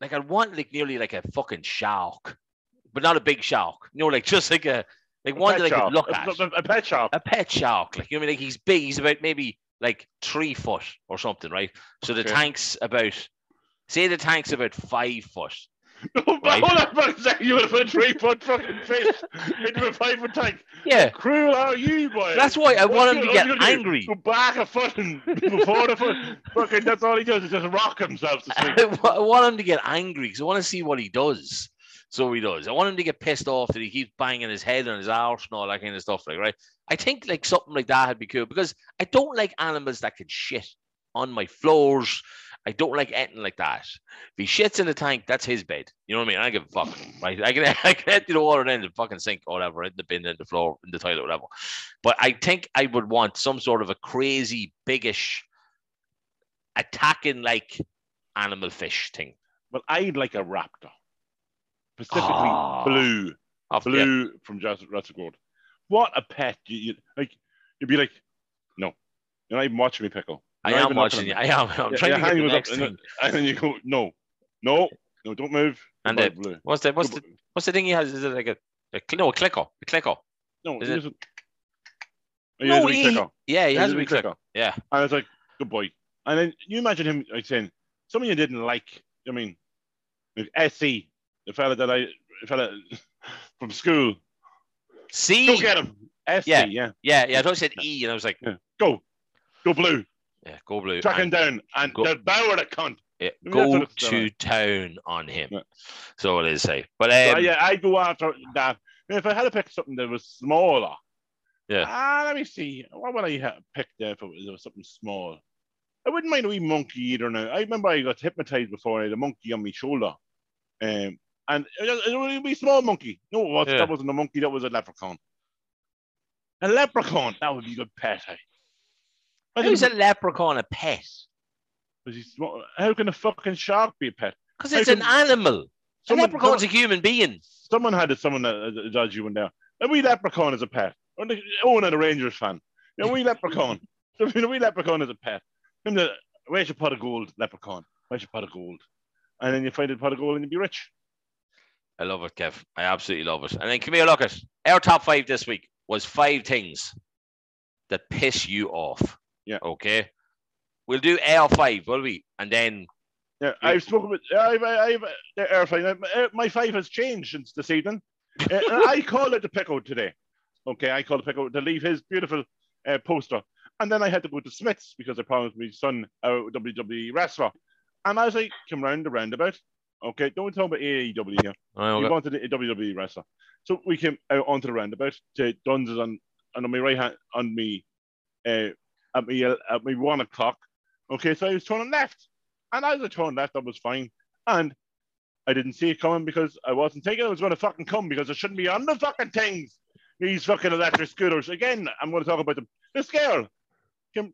like I'd want like nearly like a fucking shark, but not a big shark. You know, like (laughs) just like a like A one pet that I could look a, at. a- a pet shark. a pet shark. Like you know, what I mean, like he's big. He's about maybe like three foot or something, right? So the Okay. tank's about, say the tank's about five foot. (laughs) No, but Right. hold on for a second. You would have put a three foot fucking fish into a five foot tank. Yeah, Cruel are you, boy? that's why I want him to get what's you gonna do? angry. Go back a foot and before the foot. Fucking, that's all he does is just rock himself to sleep. (laughs) I want him to get angry because I want to see what he does. So he does. I want him to get pissed off that he keeps banging his head on his arse and all that kind of stuff. Like, right? I think like something like that would be cool because I don't like animals that can shit on my floors. I don't like anything like that. If he shits in the tank, that's his bed. You know what I mean? I don't give a fuck. Right? I can (laughs) I can empty the water in the fucking sink or whatever, in the bin, in the floor, in the toilet, whatever. But I think I would want some sort of a crazy, biggish, attacking like animal fish thing. Well, I'd like a raptor, specifically Ah. blue, yeah. blue from Jurassic Jurassic World. What a pet! You, you like, you'd be like, no, you're not even watching me, pickle. I You're not am watching you. I am. I'm Yeah, trying your to get the was up next and thing. And then you go, no, no, no, don't move. And Goodbye, the- blue. What's the what's the what's the thing he has? Is it like a, a no a clicker? A clicker? no, is it- He No, has a wee he- clicker. Yeah, he He has a wee clicker. clicker. Yeah. And I was like, good boy. And then you imagine him like saying, someone you didn't like. I mean, like SC, the fella that I, the fella (laughs) from school. C. Go get him. SC, Yeah. yeah. Yeah, yeah. I thought you said E, and I was like, Go. Go blue. yeah, go blue. Track him down and Go- devour the cunt. yeah, go to town on him. Yeah. So it is say. But So, um, yeah, I go after that. If I had to pick something that was smaller, Yeah. Ah, let me see. What would I pick there if it was, it was something small? I wouldn't mind a wee monkey either. Now I remember I got hypnotized before. I had a monkey on my shoulder, um, and it was, a wee small monkey. No, it was Yeah. that wasn't a monkey. That was a leprechaun. A leprechaun. That would be a good pet. eh? how is a leprechaun a pet? How can a fucking shark be a pet? Because it's an can- animal. A Someone- leprechaun's a human being. Someone had it. Someone that judged you in there. A wee leprechaun is a pet. Or the- Owen and a Rangers fan. A wee leprechaun. (laughs) A wee leprechaun is a pet. Him the where's your pot of gold, leprechaun? Where's your pot of gold? And then you find a pot of gold and you be rich. I love it, Kev. I absolutely love it. And then come here, look at our top five this week was five things that piss you off. Yeah. Okay. We'll do our five, will we? And then Yeah. I've spoken with. I've, I've, the airplane. uh, My five has changed since this evening. Uh, (laughs) I called it the pickle today. Okay, I called the pickle to leave his beautiful uh, poster, and then I had to go to Smyths because I promised my son a WWE wrestler, and as I "Come round the roundabout." Okay, don't talk about AEW here. Oh, We okay. wanted a WWE wrestler, so we came out onto the roundabout to Duns is on, and on my right hand on me, uh, at me at me one o'clock. Okay, so I was turning left, and as I turned left, that was fine, and I didn't see it coming because I wasn't thinking it was going to fucking come because it shouldn't be on the fucking things. These fucking electric scooters. Again, I'm going to talk about them. This girl came,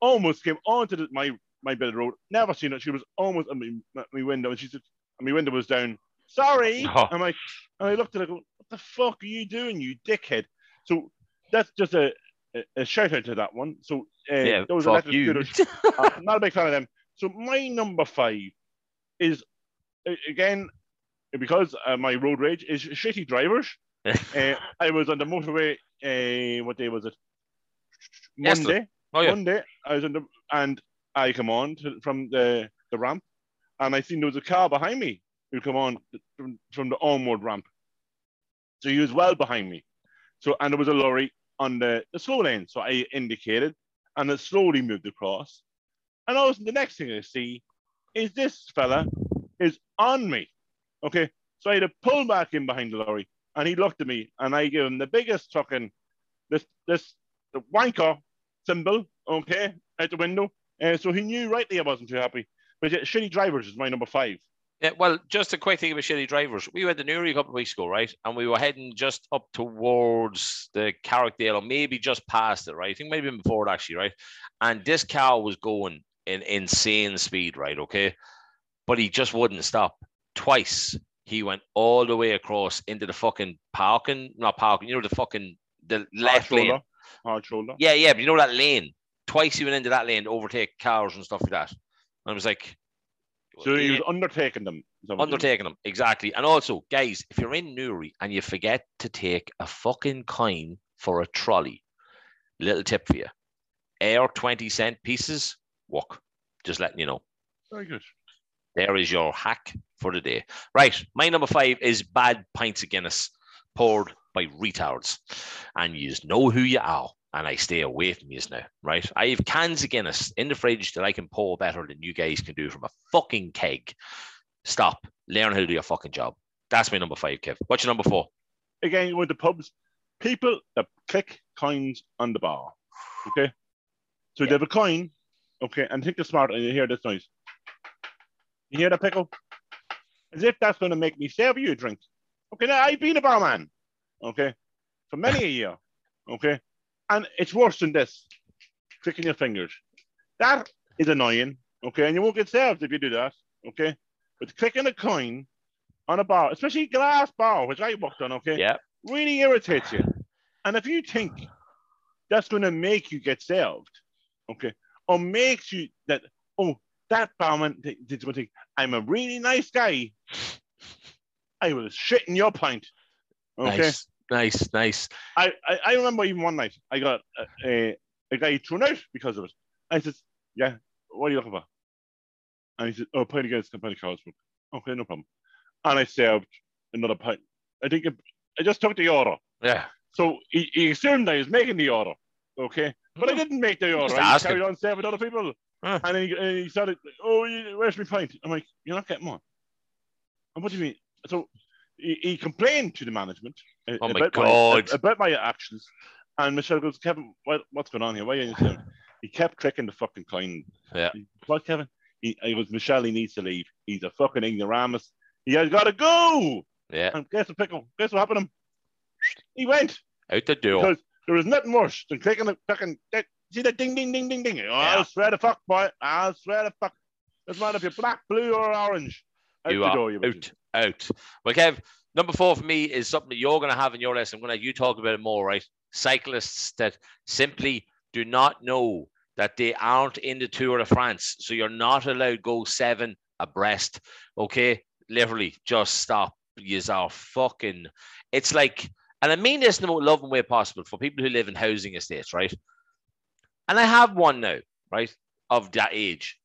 almost came onto the, my my of road. Never seen it. She was almost at my, at my window, and she said, and my window was down. Sorry. (laughs) Oh. I'm and I looked at her, go, what the fuck are you doing, you dickhead? So that's just a, a, a shout out to that one. So uh, Yeah, those fuck electric you. scooters, (laughs) I'm not a big fan of them. So my number five is again because uh, my road rage is shitty drivers. (laughs) uh, I was on the motorway. Uh, what day was it? Yesterday. Monday. oh yeah. Monday. I was on the and I come on to, from the the ramp, and I seen there was a car behind me who come on from, from the onward ramp. So he was well behind me. So and there was a lorry on the, the slow lane. So I indicated, and it slowly moved across. And I was the next thing I see is this fella is on me. Okay, so I had to pull back in behind the lorry, and he looked at me, and I gave him the biggest fucking this this the wanker symbol okay, out the window. Uh, so he knew rightly I wasn't too happy. But yeah, shitty drivers is my number five. Yeah, well, just a quick thing about shitty drivers. We went to Newry a couple of weeks ago, right? And we were heading just up towards the Carrickdale, or maybe just past it, right? I think maybe even before it actually, right? And this car was going in insane speed, right? Okay. But he just wouldn't stop. Twice he went all the way across into the fucking parking, not parking, you know, the fucking the left Hard lane. shoulder. Hard shoulder. Yeah, yeah, but you know that lane. Twice he went into that lane to overtake cars and stuff like that. And I was like, So he was undertaking them. Is that what you mean? undertaking them exactly. And also, guys, if you're in Newry and you forget to take a fucking coin for a trolley, little tip for you: air twenty cent pieces walk. Just letting you know. Very good. There is your hack for the day. Right, my number five is bad pints of Guinness poured by retards, and you know who you are. And I stay away from you now, right? I have cans of Guinness in the fridge that I can pour better than you guys can do from a fucking keg. Stop. Learn how to do your fucking job. That's my number five, Kev. What's your number four? Again, you went to pubs. People that click coins on the bar. Okay. So Yeah. they have a coin. Okay, and think they're smart, and you hear this noise. You hear that pickle? As if that's going to make me serve you a drink. Okay, now I've been a barman. Okay, for many a year. Okay, and it's worse than this. Clicking your fingers. That is annoying. Okay, and you won't get served if you do that. Okay, but clicking a coin on a bar, especially glass bar, which I worked on. Okay, Yeah. really irritates you. And if you think that's going to make you get served, okay, or makes you that, oh, that barman did something, I'm a really nice guy. I was shitting your pint. Okay. Nice, nice, nice. I, I, I remember even one night I got a, a, a guy thrown out because of it. I said, Yeah, what are you looking for? And he said, Oh, pint against the Company Carlsberg. Okay, no problem. And I served another pint. I think it, I just took the order. Yeah. So he, he assumed I was making the order. Okay. But I didn't make the order. I carried on serving other people. Huh. And, he, and he started, Oh, where's my pint? I'm like, You're not getting one. And what do you mean? So he, he complained to the management uh, Oh my about, God. My, about my actions. And Michelle goes, Kevin, what, what's going on here? Why are you? He kept clicking the fucking coin. Yeah. What, Kevin? He, he goes, Michelle, he needs to leave. He's a fucking ignoramus. He has got to go. Yeah. And guess what, pickle? Guess what happened to him? He went Out the door. because there was nothing worse than clicking the fucking. See the ding, ding, ding, ding, ding. Oh, Yeah. I'll swear to fuck, boy. I'll swear to fuck. Doesn't matter if you're black, blue, or orange. Out you the are door, you out, out. Well, Kev, number four for me is something that you're going to have in your list. I'm going to you talk about it more, right? Cyclists that simply do not know that they aren't in the Tour de France, so you're not allowed go seven abreast. Okay, literally, just stop. You are fucking. It's like, and I mean this in the most loving way possible for people who live in housing estates, right? And I have one now, right, of that age.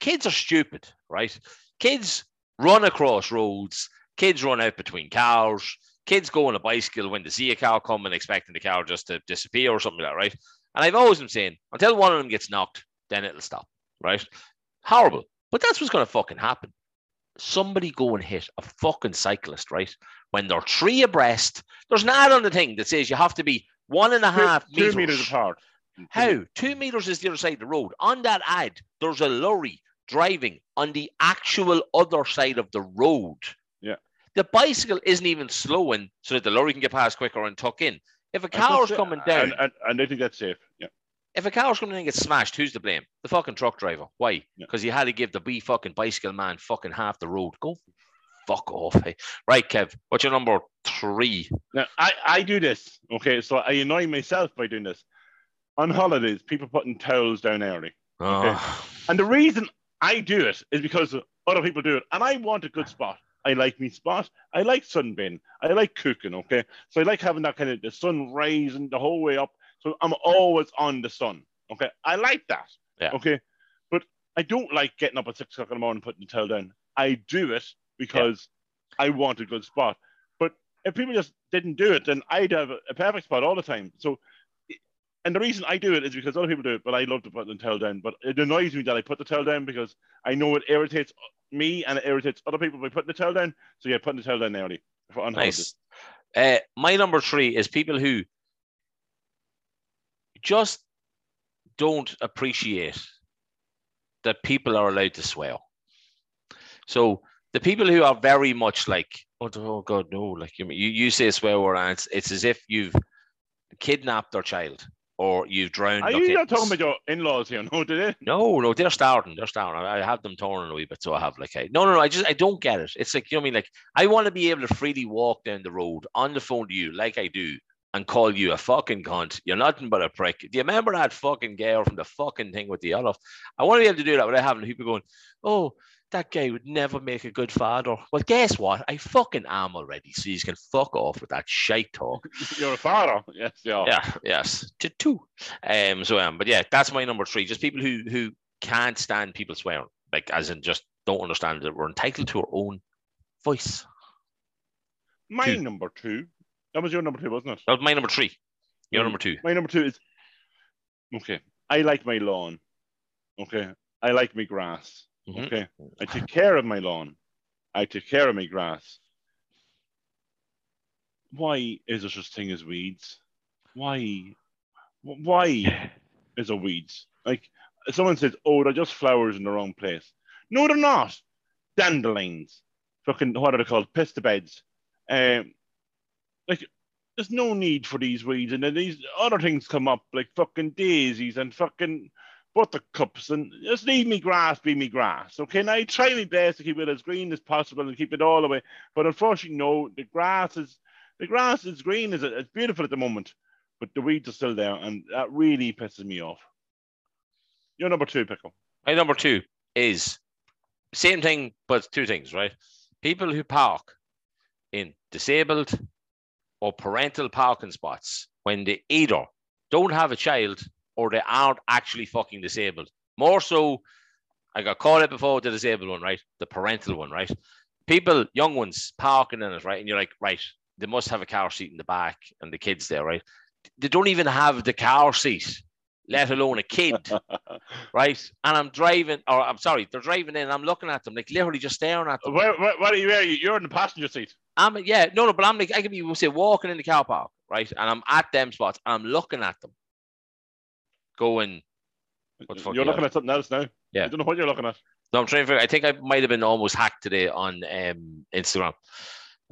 Kids are stupid, right? Kids run across roads. Kids run out between cars. Kids go on a bicycle when they see a car coming, expecting the car just to disappear or something like that, right? And I've always been saying, until one of them gets knocked, then it'll stop, right? Horrible. But that's what's going to fucking happen. Somebody go and hit a fucking cyclist, right? When they're three abreast, there's an ad on the thing that says you have to be one and a Two- meters. meters apart. How? Two meters is the other side of the road. On that ad, there's a lorry driving on the actual other side of the road. Yeah. The bicycle isn't even slowing so that the lorry can get past quicker and tuck in. If a car's coming down, And, and, and I think that's safe. Yeah. if a car's coming in and gets smashed, who's to blame? The fucking truck driver. Why? Yeah. Because he had to give the B fucking bicycle man fucking half the road. Go fuck off. Hey. Right, Kev. What's your number three? Now, I, I do this. Okay. So I annoy myself by doing this. On holidays, people putting towels down early. Oh, And the reason I do it is because other people do it. And I want a good spot. I like me spot. I like sunbathing. I like cooking. Okay. So I like having that kind of the sun rising the whole way up. So I'm always on the sun. Okay. I like that. Yeah. Okay. But I don't like getting up at six o'clock in the morning and putting the towel down. I do it because I want a good spot. But if people just didn't do it, then I'd have a perfect spot all the time. So and the reason I do it is because other people do it, but I love to put the towel down. But it annoys me that I put the towel down because I know it irritates me and it irritates other people by putting the towel down. So yeah, putting the towel down early for nice. Uh, my number three is people who just don't appreciate that people are allowed to swear. So the people who are very much like, oh, oh God, no, like you, you say swear word, and it's, it's as if you've kidnapped their child or you've drowned. Are you not talking about your in-laws here? (laughs) No, did it? No, no, they're starting. They're starting. I I have them torn a wee bit, so I have like, I, no, no, no. I just I don't get it. It's like you know what I mean. Like I want to be able to freely walk down the road on the phone to you, like I do, and call you a fucking cunt. You're nothing but a prick. Do you remember that fucking girl from the fucking thing with the other? I want to be able to do that without having people going, oh. That guy would never make a good father. Well, guess what? I fucking am already, so you can fuck off with that shite talk. (laughs) You're a father. Yes, yeah. Yeah, yes, to two. Um, so um, but yeah, that's my number three. Just people who who can't stand people swearing, like as in just don't understand that we're entitled to our own voice. My Two. number two. That was your number two, wasn't it? That was my number three. Your Mm. number two. My number two is okay. I like my lawn. Okay. I like my grass. Mhm. Okay. I take care of my lawn. I take care of my grass. Why is there such thing as weeds? Why? Why (laughs) is there weeds? Like someone says, oh, they're just flowers in the wrong place. No, they're not. Dandelions. Fucking what are they called? Pista beds. Um, like there's no need for these weeds, and then these other things come up like fucking daisies and fucking buttercups, and just leave me grass be me grass, okay? now I try my best to keep it as green as possible and keep it all the way, but unfortunately, no, the grass is the grass is green, is it's beautiful at the moment, but the weeds are still there, and that really pisses me off. You're number two, pickle. My number two is same thing, but two things, right? People who park in disabled or parental parking spots when they either don't have a child or they aren't actually fucking disabled. More so, I got called out before with the disabled one, right? The parental one, right? People, young ones, parking in it, right? And you're like, right, they must have a car seat in the back and the kids there, right? They don't even have the car seat, let alone a kid (laughs) right? And I'm driving, or I'm sorry, they're driving in. And I'm looking at them, like literally just staring at them. Where, where, where are you? Where are you? You're in the passenger seat. I'm yeah, no, no, but I'm like I could be say walking in the car park, right? And I'm at them spots. I'm looking at them, going. What the fuck You're looking at something else now. Yeah. I don't know what you're looking at. No, I'm trying to figure. I think I might have been almost hacked today on um, Instagram.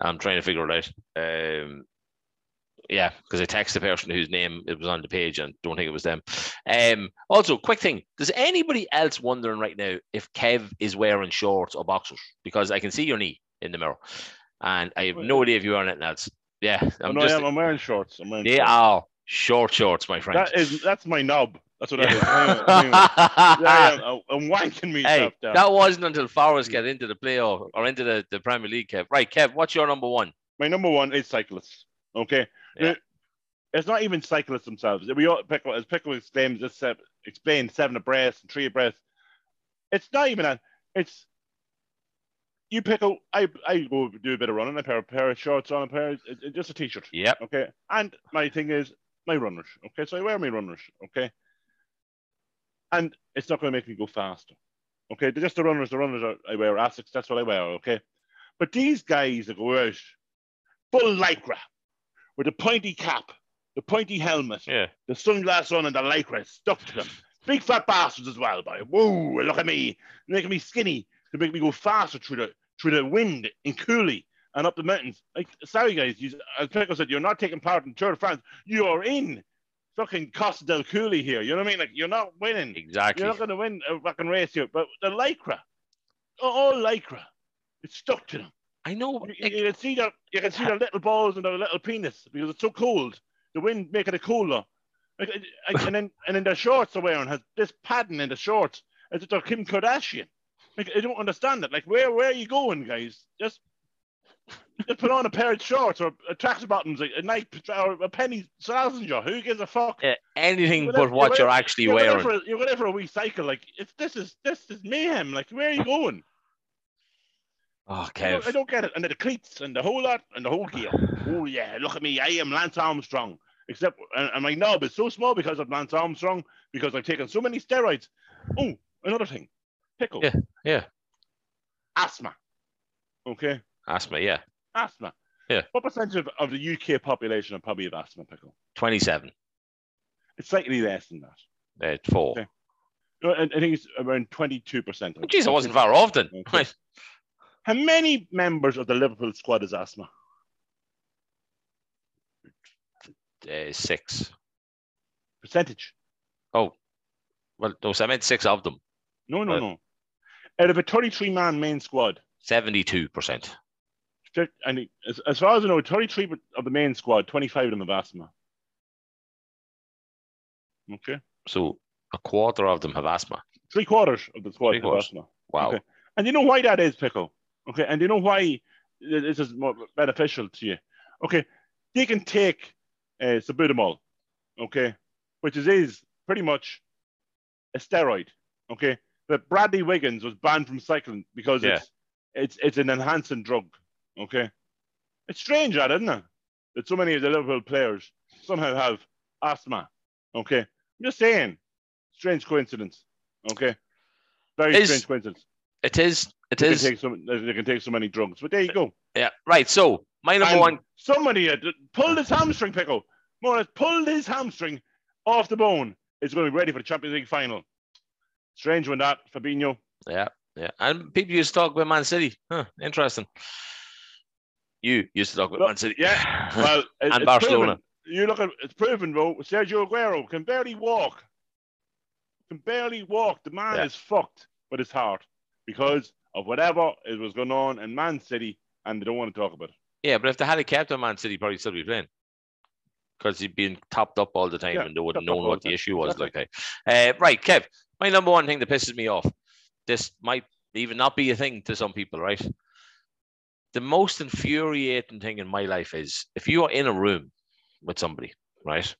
I'm trying to figure it out. Um, yeah, because I texted the person whose name it was on the page and don't think it was them. Um, also, quick thing: Does anybody else wondering right now if Kev is wearing shorts or boxers? Because I can see your knee in the mirror, and I have no idea if you're wearing anything else. Yeah, Oh, I'm no, just. I am. I'm wearing shorts. I'm wearing they shorts. are short shorts, my friend. That is that's my knob. That's what that is. Anyway, anyway. I am. I'm wanking Hey, myself down. that wasn't until Forest get into the playoff or into the, the Premier League, Kev. Right, Kev, what's your number one? My number one is cyclists. Okay. Yeah. It's not even cyclists themselves. We all Pickle as Pickle explains just uh, explained seven abreast and three abreast. It's not even that. It's you pickle. I I go do a bit of running. I pair a pair of shorts on, a pair of, it's just a t-shirt. Yeah. Okay. And my thing is my runners. Okay. So I wear my runners. Okay. And it's not going to make me go faster. Okay. They're just the runners. The runners are, I wear Asics. That's what I wear. Okay. But these guys that go out full lycra with a pointy cap, the pointy helmet, Yeah. the sunglasses on, and the lycra stuck to them. Big fat bastards as well, boy. Whoa, look at me. They're Making me skinny to make me go faster through the through the wind in Cooley and up the mountains. Like, sorry guys, you, uh, as Pickle said, you're not taking part in Tour de France. You're in fucking Costa del Cooley here. You know what I mean? Like, you're not winning. Exactly. You're not going to win a fucking race here. But the lycra, all lycra, it's stuck to them. I know. You, like, you can see their you can see their little balls and their little penis because it's so cold. The wind making it cooler. Like, (laughs) and then and then their shorts they're wearing has this padding in the shorts as if they're Kim Kardashian. Like I don't understand it. Like where where are you going, guys? Just (laughs) just put on a pair of shorts or a tracksuit bottoms, a night or a penny Slazenger. Who gives a fuck? uh, anything but what you're you're actually You're going wearing. for a, you're going for a wee cycle. Like it's this is this is mayhem. Like where are you going? Oh, I don't, I don't get it. And the cleats and the whole lot and the whole gear. oh yeah, look at me. I am Lance Armstrong. Except and, and my knob is so small because of Lance Armstrong because I've taken so many steroids. Oh, another thing. Pickle. Yeah, yeah. Asthma. Okay. Asthma, yeah. Asthma. Yeah. What percentage of, of the UK population are probably have asthma, Pickle? 27. It's slightly less than that. Uh, four. Okay. I think it's around 22%. Jeez, I wasn't far off then. Okay. How many members of the Liverpool squad is asthma? Uh, six. Percentage? Oh, well, no, so I meant six of them. No, no, Uh, no. Out of a 33 man main squad, 72%. And as, as far as I know, 33 of the main squad, 25 of them have asthma. Okay. So a quarter of them have asthma. Three quarters of the squad Three have quarters. asthma. Wow. Okay. And you know why that is, Pickle? Okay. And you know why this is more beneficial to you? Okay. They can take uh, salbutamol, okay, which is, is pretty much a steroid, okay? But Bradley Wiggins was banned from cycling because Yeah. it's, it's it's an enhancing drug, okay? It's strange, that, isn't it? That so many of the Liverpool players somehow have asthma, okay? I'm just saying, strange coincidence, okay? Very Is- strange coincidence. It is. It They can, is. take so, they can take so many drugs, but there you go. Yeah. Right. So my number And one. Somebody had pulled his hamstring, Pickle. More Morris pulled his hamstring off the bone. It's going to be ready for the Champions League final. Strange one that, Fabinho. Yeah. Yeah. And people used to talk about Man City. Huh. Interesting. You used to talk about Well, Man City. yeah, (sighs) Well, it- And Barcelona. proven. You look at it's proven, bro. Sergio Aguero can barely walk. Can barely walk. The man Yeah. is fucked with his heart because of whatever it was going on in Man City, and they don't want to talk about it. Yeah, but if they had a captain Man City, probably still be playing. Because he'd been topped up all the time Yeah, and they wouldn't know what the the time. issue was. Exactly. Like, uh, right, Kev, my number one thing that pisses me off. This might even not be a thing to some people, right? The most infuriating thing in my life is if you are in a room with somebody, right?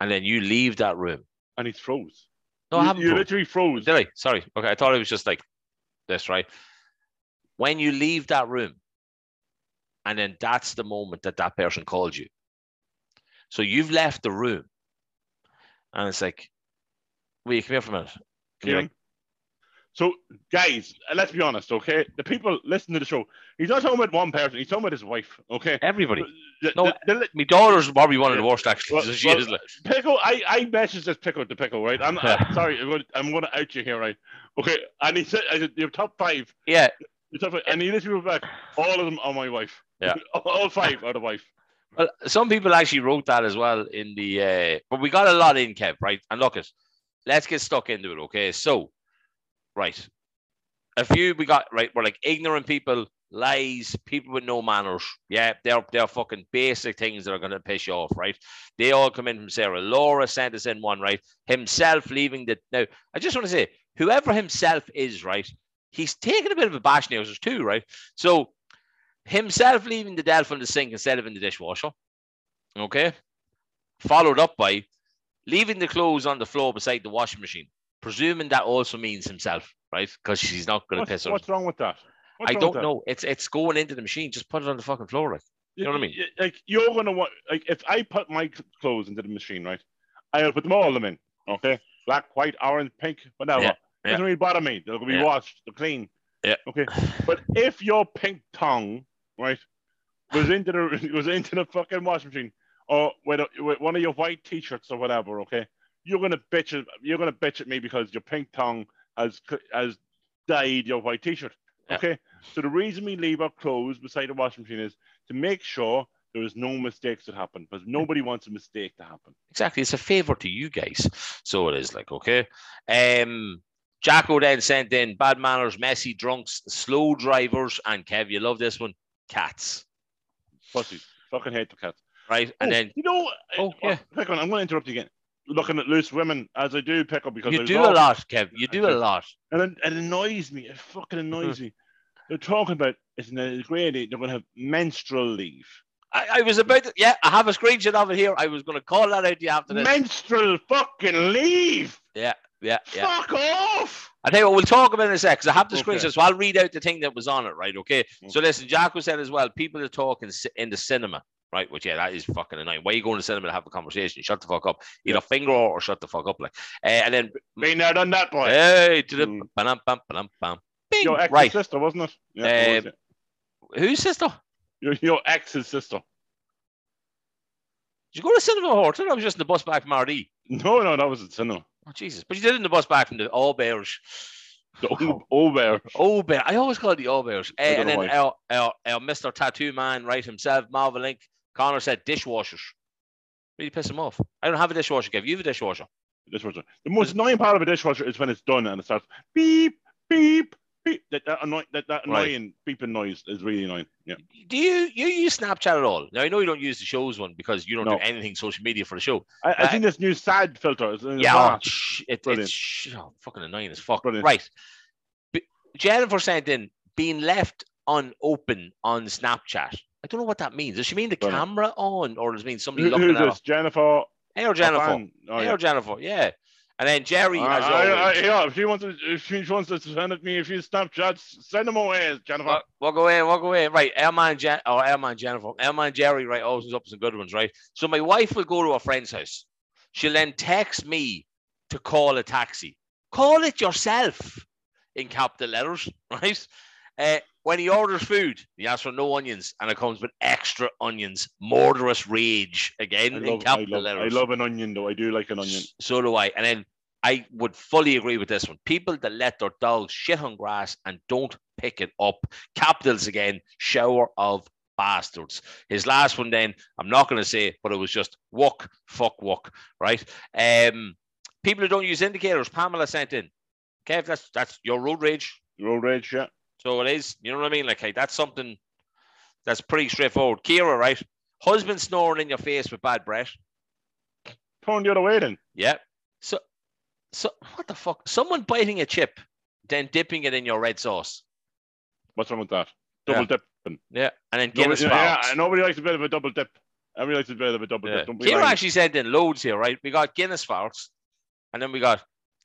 And then you leave that room. And he froze. No, I you, haven't. you frozen. literally froze. Did I? Sorry. Okay, I thought it was just like this, right? When you leave that room, and then that's the moment that that person called you. So you've left the room, and it's like, will you come here for a minute? And you're like, So, guys, let's be honest, okay? The people listen to the show. He's not talking about one person. He's talking about his wife, okay? everybody. The- No, the- the- My daughter's probably one of the worst, actually. Well- she well, is like, Pickle, I, I messaged this pickle to pickle, right? I'm uh, (laughs) sorry, I'm going, to, I'm going to out you here, right? Okay, and he said, I said, your top five, yeah, your top five, and he literally wrote back, all of them are my wife. Yeah. (laughs) all five are the wife. Well, some people actually wrote that as well in the, uh, but we got a lot in, Kev, right? And look, let's get stuck into it, okay? So, right, a few we got right. We're like ignorant people, lies, people with no manners. Yeah, they're they're fucking basic things that are gonna piss you off, right? They all come in from Sarah. Laura sent us in one, right? Himself leaving the now. I just want to say, whoever himself is, right? He's taking a bit of a bash now. Two, right? So himself leaving the Delph in the sink instead of in the dishwasher. Okay. Followed up by leaving the clothes on the floor beside the washing machine, presuming that also means himself, right? Because she's not going to piss her. what's wrong with that? What's I don't that? know. It's it's going into the machine. Just put it on the fucking floor, like. You know what I mean? Like you're gonna want like if I put my clothes into the machine, right? I'll put them all of them in. Okay, black, white, orange, pink, whatever. Yeah, yeah. Doesn't really bother me. They'll be Yeah. washed, they're clean. Yeah. Okay, but if your pink tongue, right, was into the (laughs) was into the fucking washing machine, or with, a, with one of your white t-shirts or whatever, okay, you're gonna bitch at you're gonna bitch at me because your pink tongue has has dyed your white t-shirt. Yeah. Okay, so the reason we leave our clothes beside the washing machine is to make sure there is no mistakes that happen because nobody wants a mistake to happen. Exactly. It's a favor to you guys. So it is like, okay. Um Jacko then sent in bad manners, messy drunks, slow drivers, and Kev, you love this one, cats. Pussies. Fucking hate the cats. Right? And Oh, then you know, Oh, yeah. Pick on, I'm going to interrupt you again. Looking at loose women as I do pick up because you do off- a lot, Kev. You do a lot. and it, it annoys me. It fucking annoys Mm-hmm. me. They're talking about it's in grade eight. They're going to have menstrual leave. I, I was about to, yeah, I have a screenshot of it here. I was going to call that out to you after this. Menstrual fucking leave. yeah, yeah, yeah. Fuck off. I tell you what, we'll talk about it in a sec because I have the Okay. screenshot, so I'll read out the thing that was on it, right? Okay. Mm. So listen, Jacko said as well, people that talk in, ci- in the cinema, right? Which yeah, that is fucking annoying. Why are you going to cinema to have a conversation? Shut the fuck up. Either finger or, or shut the fuck up, like. Uh, and then Been there, done that, boy. hey, to the Mm. bam, bam, bam, bam, bing. Your ex's right? sister, wasn't it? Yeah, it was, Um, Whose sister? Your, your ex's sister. Did you go to cinema, Horton? I was just in the bus back from RD. No, no, that was at cinema. Oh Jesus! But you did it in the bus back from the All Bears. The Wow. Ober. Auberge. I always call it the Auberge. Uh, and then our, our, our Mr. Tattoo Man, right himself, Marvel Link. Connor said dishwashers. Really piss him off. I don't have a dishwasher, Kev. You have a dishwasher. Dishwasher. The most annoying part of a dishwasher is when it's done and it starts beep, beep, beep. That, that, annoy, that, that Right. annoying beeping noise is really annoying. Yeah. Do you you use Snapchat at all? Now I know you don't use the show's one because you don't No. do anything social media for the show. I, I Uh, think this new sad filter is Yeah, oh, sh- it, it's sh- oh, fucking annoying as fuck. Brilliant. Right. B- Jennifer sent in being left unopen on Snapchat. I don't know what that means. Does she mean the camera on, or does it mean somebody Who, looking at her? Jennifer. Or Jennifer. Oh, hey, yeah. Jennifer. Yeah. And then Jerry, I- as I- always. I- yeah, if she wants to, if she wants to send it me if few Snapchats, send them away, Jennifer. Walk, walk away, walk away. Right, Elma and Jen, or Elma and Jennifer, Elma and Jerry, right, always up some good ones, right? So my wife will go to a friend's house. She'll then text me to call a taxi. Call it yourself in capital letters, (laughs) right? Uh, when he orders food, he asks for no onions, and it comes with extra onions. Murderous rage again I in love, I, capital love, I love an onion though. I do like an onion. So do I. And then I would fully agree with this one. People that let their dogs shit on grass and don't pick it up. Capitals again, shower of bastards. His last one then, I'm not going to say, but it was just walk, fuck, walk, right? Um, people who don't use indicators, Pamela sent in. Kev, that's that's your road rage. Road rage, yeah. So it is. You know what I mean? Like, hey, that's something that's pretty straightforward. Kira, right? Husband snoring in your face with bad breath. Turn the other way then. Yeah. So, so what the fuck? Someone biting a chip, then dipping it in your red sauce. What's wrong with that? Double Yeah. dip. Yeah, and then Nobody, Guinness yeah, Sparks. yeah, nobody likes a bit of a double dip. Everybody likes a bit of a double Yeah. dip. Don't Kira actually said in loads here, right? We got Guinness farts, and then we got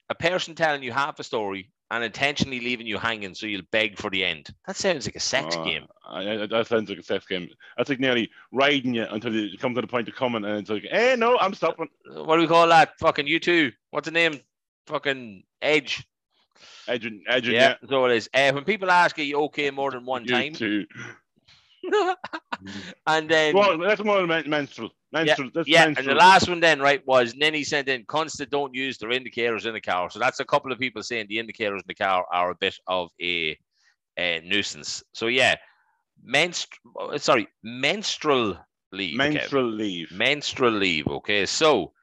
a person telling you half a story and intentionally leaving you hanging so you'll beg for the end. That sounds like a sex Uh, game. I, that sounds like a sex game. That's like nearly riding you until you come to the point of coming, and it's like, hey, no, I'm stopping. What do we call that? Fucking you two. What's the name? Fucking Edge. Edge, edging, Yeah, yeah. so it is. Uh, when people ask, are you okay more than one You time? too. (laughs) and then Well, that's more men- menstrual. Menstrual. that's Yeah, menstrual. and the last one then, right, was Ninny sent in cunts that don't use their indicators in the car. So that's a couple of people saying the indicators in the car are a bit of a, a nuisance. So yeah, menstru- uh, sorry, menstrual leave. okay. menstrual leave. Menstrual leave. Okay, so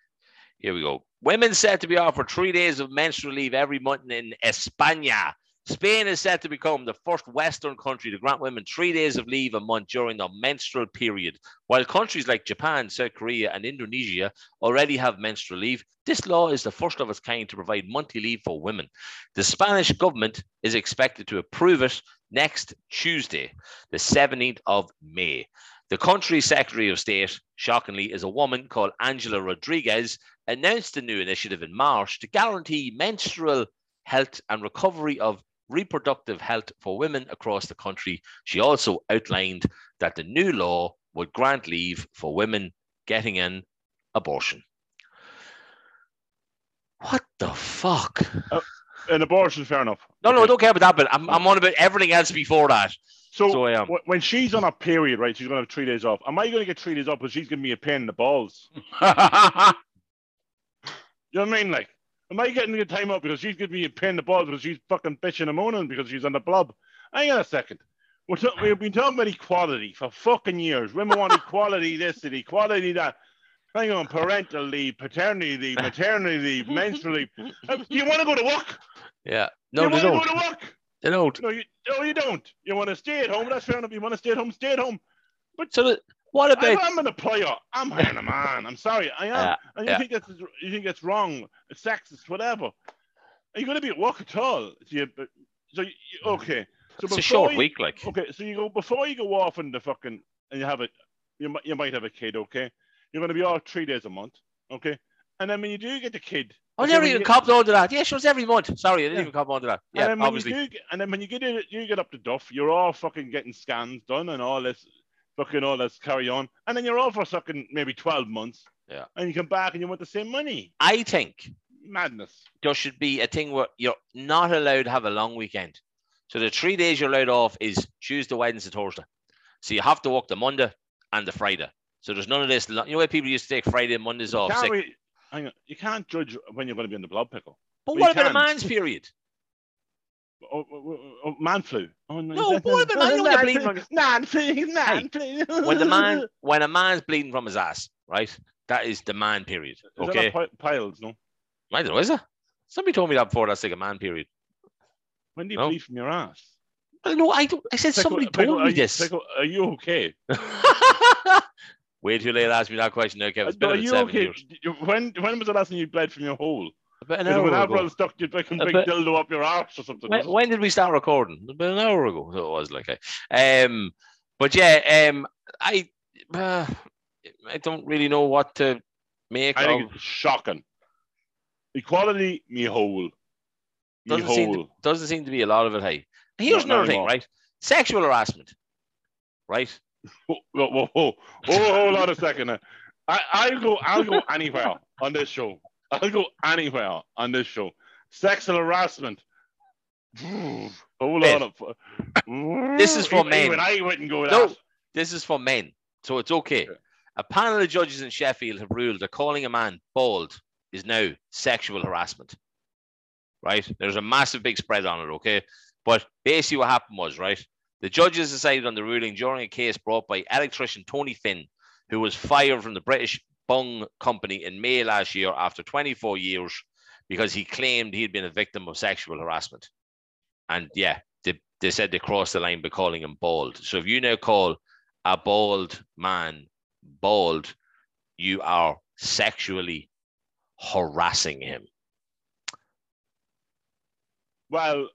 here we go. Women set to be offered three days of menstrual leave every month in España. Spain is set to become the first Western country to grant women three days of leave a month during the menstrual period. While countries like Japan, South Korea, and Indonesia already have menstrual leave, this law is the first of its kind to provide monthly leave for women. The Spanish government is expected to approve it next Tuesday, the 17th of May. The country's Secretary of State, shockingly, is a woman called Angela Rodriguez, announced the new initiative in March to guarantee menstrual health and recovery of reproductive health for women across the country. She also outlined that the new law would grant leave for women getting an abortion. What the fuck? Uh, an abortion, fair enough. No, no, I don't care about that, but I'm, I'm on about everything else before that. So, So I am. wh- when she's on a period, right, she's going to have three days off. Am I going to get three days off because she's giving me a pain in the balls? (laughs) You know what I mean? Like, am I getting the time off because she's giving me a pain in the balls because she's fucking bitching and moaning because she's on the blob? Hang on a second. We're ta- we've been talking about equality for fucking years. Women want equality this and equality that. Hang on, parental leave, paternity leave, maternity leave, menstrual leave. Uh, You want to go to work? yeah. No, you want to go to work? They don't. No, you, no, you don't. You want to stay at home? That's fair enough. You want to stay at home? Stay at home. But so the, what I'm, about I'm an employer. I'm hiring a man. I'm sorry. I am. Yeah, and you yeah. think that's you think that's wrong, it's sexist, whatever. Are you going to be at work at all? So, you, so you, you- okay. So it's a short you- week, like Okay, so you go before you go off in the fucking and you have a You might you might have a kid. Okay, you're going to be off three days a month. Okay, and then when you do get the kid, I okay, never even copped onto that. Yeah, sure, it's every month. Sorry, I didn't Yeah. even cop onto that. Yeah, when obviously. get- and then when you get you get up to duff. You're all fucking getting scans done and all this, fucking all this carry on, and then you're off for fucking maybe twelve months. Yeah. And you come back and you want the same money. I think Madness. there should be a thing where you're not allowed to have a long weekend. So the three days you're allowed off is Tuesday, Wednesday, Thursday. So you have to work the Monday and the Friday. So there's none of this. You know where people used to take Friday and Mondays off Can't hang on, you can't judge when you're going to be in the blood pickle. But We what about a man's period? Oh, oh, oh, oh, oh, man flu. Oh, No, is that- but what man- you know you're bleeding from- Man flu. (laughs) Man flu. When the man (laughs) when a man's bleeding from his ass, right? That is the man period. Is that Okay. not pi- piles, no. I don't know, is it? Somebody told me that before. That's like a man period. When do you No. bleed from your ass? Well, no, I don't. I said Pickle- somebody told are me you- this. Pickle, are you okay? (laughs) Wait till they ask me that question. now, Kev. It's been are you seven okay? years. When when was the last time you bled from your hole? About an hour when ago. Avril stuck your fucking big bit- dildo up your arse or something? When, when did we start recording? About an hour ago. So it was like, eh. um, but yeah, um, I, uh, I don't really know what to make I of. think it's shocking. Equality, me hole. Me Doesn't seem, to, doesn't seem to be a lot of it. Hey, here's not another thing, right? Sexual harassment, right? Whoa, whoa, whoa, whoa. Oh, hold on a second. I, I'll go. I'll go anywhere on this show. I'll go anywhere on this show. Sexual harassment. (sighs) Hold on. (laughs) this is for men. Even I wouldn't go No. that. This is for men, so it's okay. Okay. A panel of judges in Sheffield have ruled that calling a man bald is now sexual harassment. Right? There's a massive big spread on it, okay? But basically, what happened was, right? The judges decided on the ruling during a case brought by electrician Tony Finn, who was fired from the British Bung Company in May last year after 24 years because he claimed he had been a victim of sexual harassment. And yeah, they, they said they crossed the line by calling him bald. So if you now call a bald man bald, you are sexually harassing him. Well,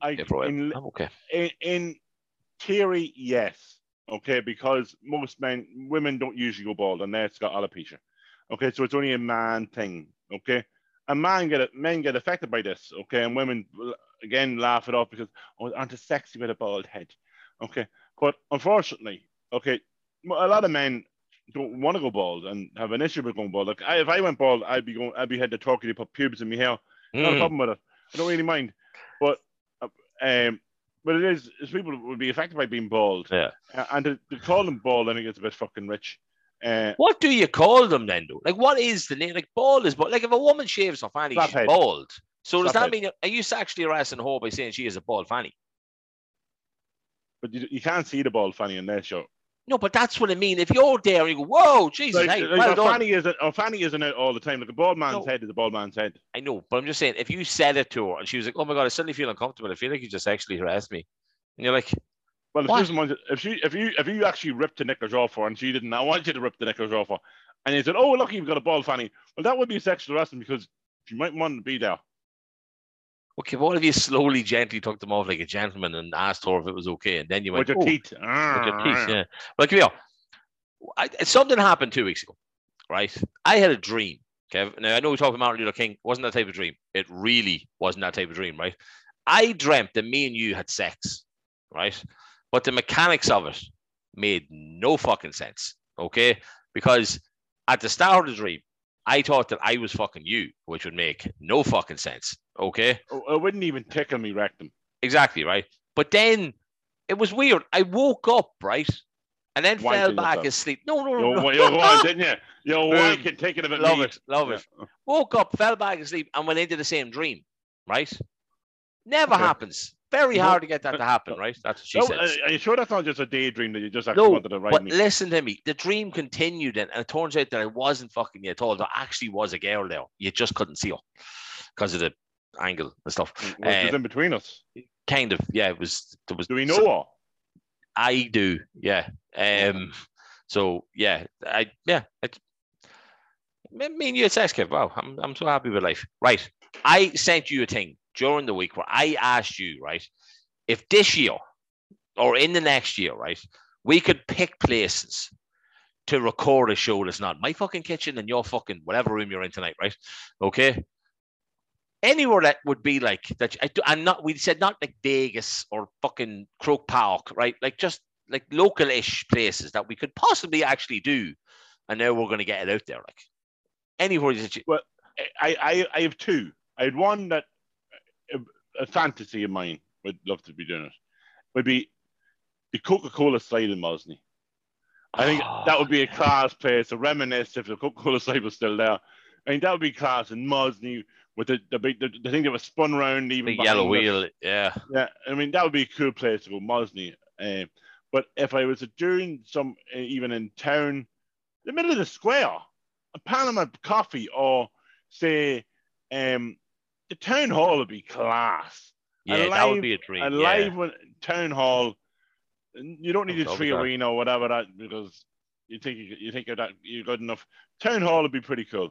I yeah, in, I'm okay. in in theory, yes. Okay, because most men, women don't usually go bald unless it's got alopecia. Okay, so it's only a man thing. Okay, and man get it, men get affected by this. Okay, and women again laugh it off because oh, aren't they sexy with a bald head? Okay, but unfortunately, okay, a lot of men don't want to go bald and have an issue with going bald. Like I, if I went bald, I'd be going, I'd be had to Turkey to put pubes in my hair. Not a Mm. problem with it. I don't really mind. But uh, um, but it is, is people would be affected by being bald. Yeah. Uh, and to, to call them bald, I think it's a bit fucking rich. Uh, What do you call them then, though? Like, what is the name? Like, bald is bald. Like, if a woman shaves her fanny, she's Slaphead. bald. So does that Slaphead. mean are you actually harassing her by saying she is a bald fanny? but you, you can't see the bald fanny in that show. No, but that's what I mean. If you're there you go, "Whoa, Jesus, Like, hey, like well a done." fanny is a, a fanny isn't it all the time. Like a bald man's No. head is a bald man's head. I know, but I'm just saying, if you said it to her and she was like, "Oh my god, I suddenly feel uncomfortable. I feel like you just actually harassed me," and you're like, Well, if, What? she doesn't want to- if she if you if you actually ripped the knickers off her and she didn't, I want you to rip the knickers off her, and you said, "Oh, look, you've got a bald fanny." Well, that would be sexual harassment because she might want to be there. "Okay, what if you slowly, gently took them off like a gentleman and asked her if it was okay, and then you went, with your "Oh, teeth. with your teeth, ah. yeah. Well, come here. I, something happened two weeks ago, right? I had a dream. Kev. Now I know we talked about Martin Luther King. Wasn't that type of dream? It really wasn't that type of dream, right? I dreamt that me and you had sex, right? But the mechanics of it made no fucking sense. Okay, because at the start of the dream, I thought that I was fucking you, which would make no fucking sense. Okay, Oh, It wouldn't even tickle me rectum. exactly right. But then it was weird. I woke up right, and then Wanking fell back yourself. asleep. No, no, no, no. were, you were going, didn't you? You were Boom. wanking, taking a bit love me. it, love it. Woke up, fell back asleep, and went into the same dream. Right? Never Okay. happens. Very hard to get that to happen. Right? That's what she No, says. are are you sure that's not just a daydream that you just actually No, wanted to write but me? listen to me. The dream continued, and, and it turns out that I wasn't fucking you at all. There actually was a girl there. You just couldn't see her because of the angle and stuff. What's uh, just in between us? Kind of, yeah. It was. There was. Do we know some- her? I do, yeah. Um. So yeah, I yeah. I, me and you at sex. Wow, I'm I'm so happy with life. Right, I sent you a thing during the week where I asked you, right, if this year or in the next year, right, we could pick places to record a show that's not my fucking kitchen and your fucking whatever room you're in tonight, right? Okay. Anywhere that would be like that, I and not we said not like Vegas or fucking Croke Park, right? Like just like local-ish places that we could possibly actually do, and now we're going to get it out there, like anywhere that you, I, I, I have two. I had one that a, fantasy of mine would love to be doing it. Would be the Coca-Cola slide in Mosney. I think that would be a class place to reminisce if the Coca-Cola slide was still there. I mean, that would be class. in Mosney with the the big the, the thing that was spun around even Big yellow wheel. Yeah. Yeah, I mean that would be a cool place to go, Mosney. Uh, but if I was doing some uh, even in town, the middle of the square, a Panama coffee, or say, um, the town hall would be class. Yeah, A that would be a dream. A yeah. live one, town hall. You don't need Oh, a 3Arena or whatever that because you think you, you think you're that you're good enough. Town hall would be pretty cool.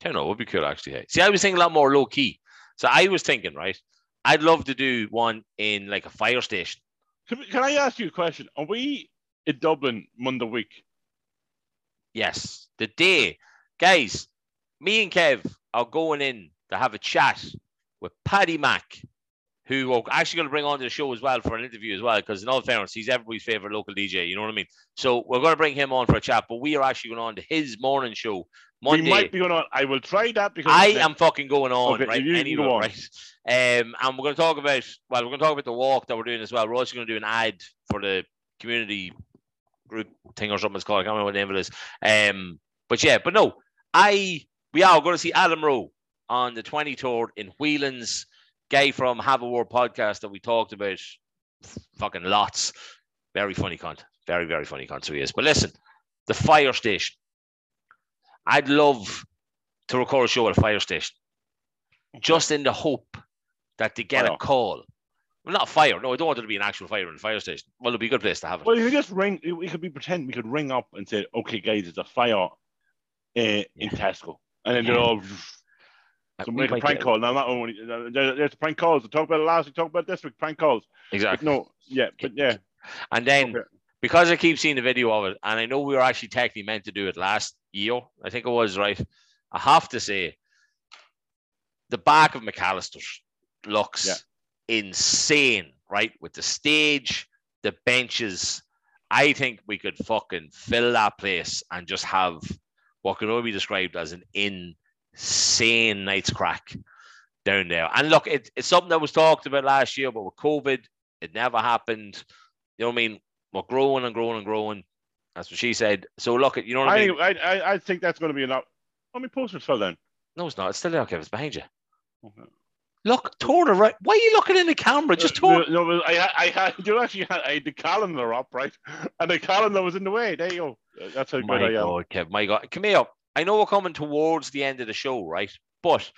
Town hall would be cool actually. Hey. See, I was thinking a lot more low key. So I was thinking, right? I'd love to do one in like a fire station. Can, can I ask you a question? Are we in Dublin Monday week? Yes, the day, guys. Me and Kev are going in to have a chat with Paddy Mack, who we're actually going to bring on to the show as well for an interview as well. Because in all fairness, he's everybody's favorite local DJ. You know what I mean? So we're going to bring him on for a chat. But we are actually going on to his morning show Monday. We might be going on. I will try that because I am fucking going on, Okay, right? Anyway, on. right? Um, and we're going to talk about, well, we're going to talk about the walk that we're doing as well. We're also going to do an ad for the community group thing or something it's called. I can't remember what the name of it is. Um, but yeah, but no, I, we are going to see Adam Rowe on the 23rd in Whelan's. Guy from Have a Word podcast that we talked about fucking lots. Very funny content. Very, very funny content. So he is. But listen, the fire station. I'd love to record a show at a fire station just in the hope that they get Fire. a call. Well, not a fire. No, I don't want there to be an actual fire in the fire station. Well, it'd be a good place to have it. Well, you could just ring. We could be pretend we could ring up and say, "Okay, guys, it's a fire uh, in Yeah. Tesco," and then Yeah. they're all so we make a prank call. Now, not only there's the prank calls. We talked about it last week. Talked about this week. Prank calls. But Exactly. no, yeah, but yeah, And then Okay. because I keep seeing the video of it, and I know we were actually technically meant to do it last year. I think it was right. I have to say, the back of McAllister's looks Yeah. insane, right? With the stage, the benches. I think we could fucking fill that place and just have what can only be described as an insane night's crack down there. And look, it, it's something that was talked about last year, but with COVID, it never happened. You know what I mean? We're growing and growing and growing. That's what she said. So look, at you know what I, I, mean? I, I, I think that's going to be enough. How many posters fell down? No, it's not. It's still there, Kev. It's behind you. Okay. Look, turn right. Why are you looking in the camera? Just Uh, turn. No, no, I, I had, (laughs) you actually had, I had the calendar up, right? (laughs) And the calendar was in the way. There you go. That's how good My I am. God, Kev. My God. Come here. I know we're coming towards the end of the show, right? But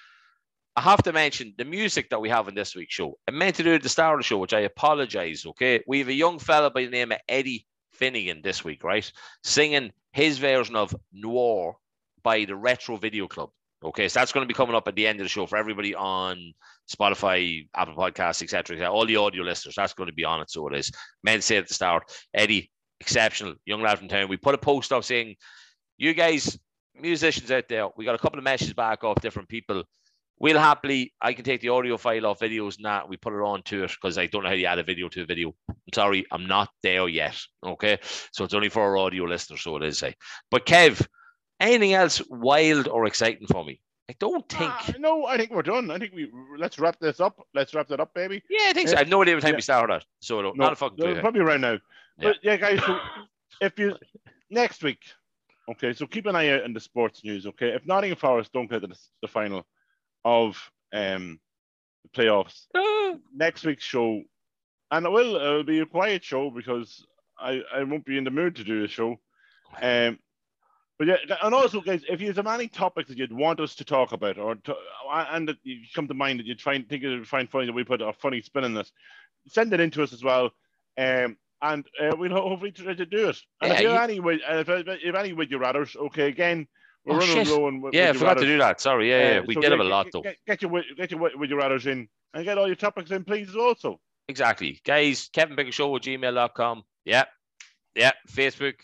I have to mention the music that we have in this week's show. I meant to do it at the start of the show, which I apologize. Okay. We have a young fella by the name of Eddie Finegan this week, right? Singing his version of Noir by the Retro Video Club. Okay, so that's going to be coming up at the end of the show for everybody on Spotify, Apple Podcasts, etc. All the audio listeners, that's going to be on it. So it is. To say at the start, Eddie, exceptional young lad from town. We put a post up saying, "You guys, musicians out there, we got a couple of messages back off different people. We'll happily, I can take the audio file off videos and that we put it on to it because I don't know how you add a video to a video. I'm sorry, I'm not there yet. Okay, so it's only for our audio listeners, so it is. Say, but Kev, anything else wild or exciting for me? I don't think. Ah, no, I think we're done. I think we let's wrap this up. Let's wrap that up, baby. yeah, I think so. I have no idea what time Yeah. we started at, so No, not a fucking clue. probably right now. Yeah. But yeah, guys. So if you next week, okay. So keep an eye out on the sports news. Okay, if Nottingham Forest don't get to the, the final of um the playoffs, (gasps) next week's show, and it will it'll be a quiet show because I I won't be in the mood to do a show. Um, but yeah, and also guys, if you have any topics that you'd want us to talk about, or to, and that you come to mind that you'd find think you'd find funny that we put a funny spin on this, send it in to us as well. Um, and uh, we'll hopefully try to do it. And Yeah, if you you- any, uh, if, if any would you rather's, okay, again, we're Oh, running shit. low on yeah, I forgot to do that. Sorry. Yeah, yeah, Uh, we so did have a lot get, though. Get, get your get your wi- would you rather's in and get all your topics in, please, also. Exactly. Guys, Kev and Pickle Show at gmail.com. Yeah. Yeah. Facebook,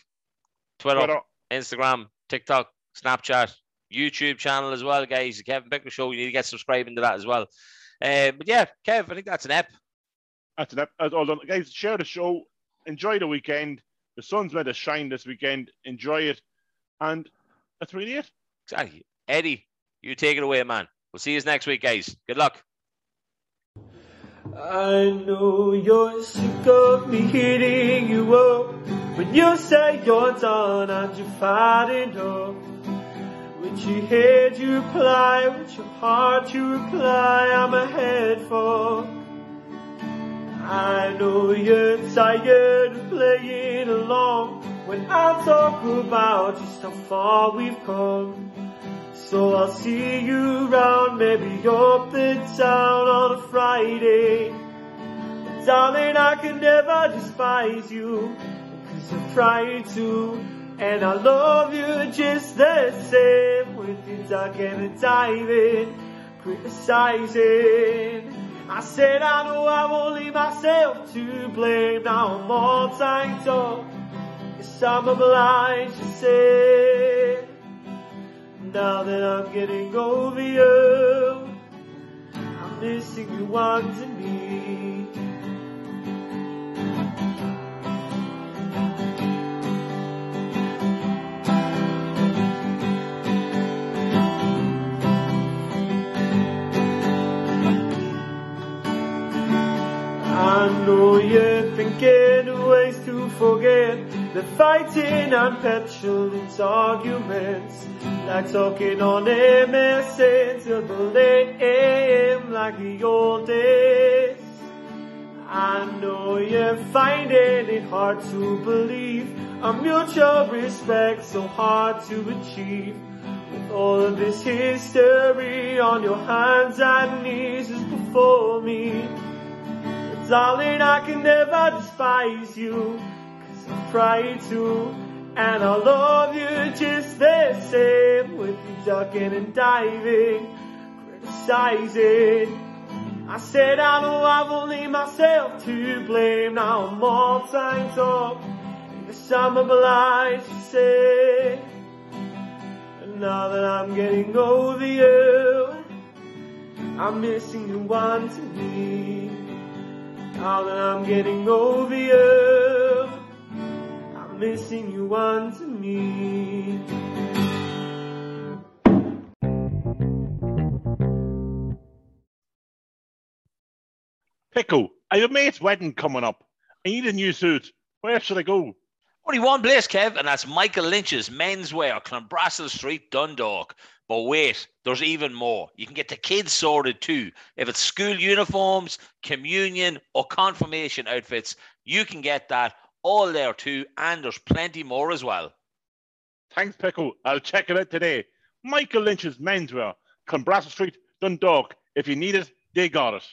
Twitter, Twitter. Instagram, TikTok, Snapchat, YouTube channel as well, guys. The Kev and Pickle Show. You need to get subscribed into that as well. Uh, but yeah, Kev, I think that's an ep. That's enough. That's all done. Guys, share the show. Enjoy the weekend. The sun's meant to shine this weekend. Enjoy it. And that's really it. Exactly. Eddie, you take it away, man. We'll see you next week, guys. Good luck. I know you're sick of me hitting you up When you say you're done and you've had enough When With your head you reply, with your heart you reply, I'm a head for. I know you're tired of playing along when I talk about just how far we've come. So I'll see you round, maybe up in town on a Friday. But darling, I can never despise you, cause I've tried to. And I love you just the same with your ducking and diving, criticizing. I said I know I've only myself to blame. Now I'm all tied up. Yes, I'm obliged to say. Now that I'm getting over you, I'm missing you wanting me. The fighting and petulant arguments, like talking on MSN till the late AM like the old days. I know you're finding it hard to believe a mutual respect so hard to achieve. With all of this history on your hands and knees is before me. But darling, I can never despise you, cause to. And I love you just the same with you ducking and diving, criticizing. I said I know I've only myself to blame, now I'm all tied up. Yes, I'm obliged to say. And now that I'm getting over you, I'm missing you wanting me. Now that I'm getting over you, missing you wanting me. Pickle, I have a mate's wedding coming up. I need a new suit. Where should I go? Only one place, Kev, and that's Michael Lynch's Menswear, Clanbrassil Street, Dundalk. But wait, there's even more. You can get the kids sorted too. If it's school uniforms, communion, or confirmation outfits, you can get that all there too, and there's plenty more as well. Thanks, Pickle. I'll check it out today. Michael Lynch's Menswear, Clanbrassil Street, Dundalk. If you need it, they got it.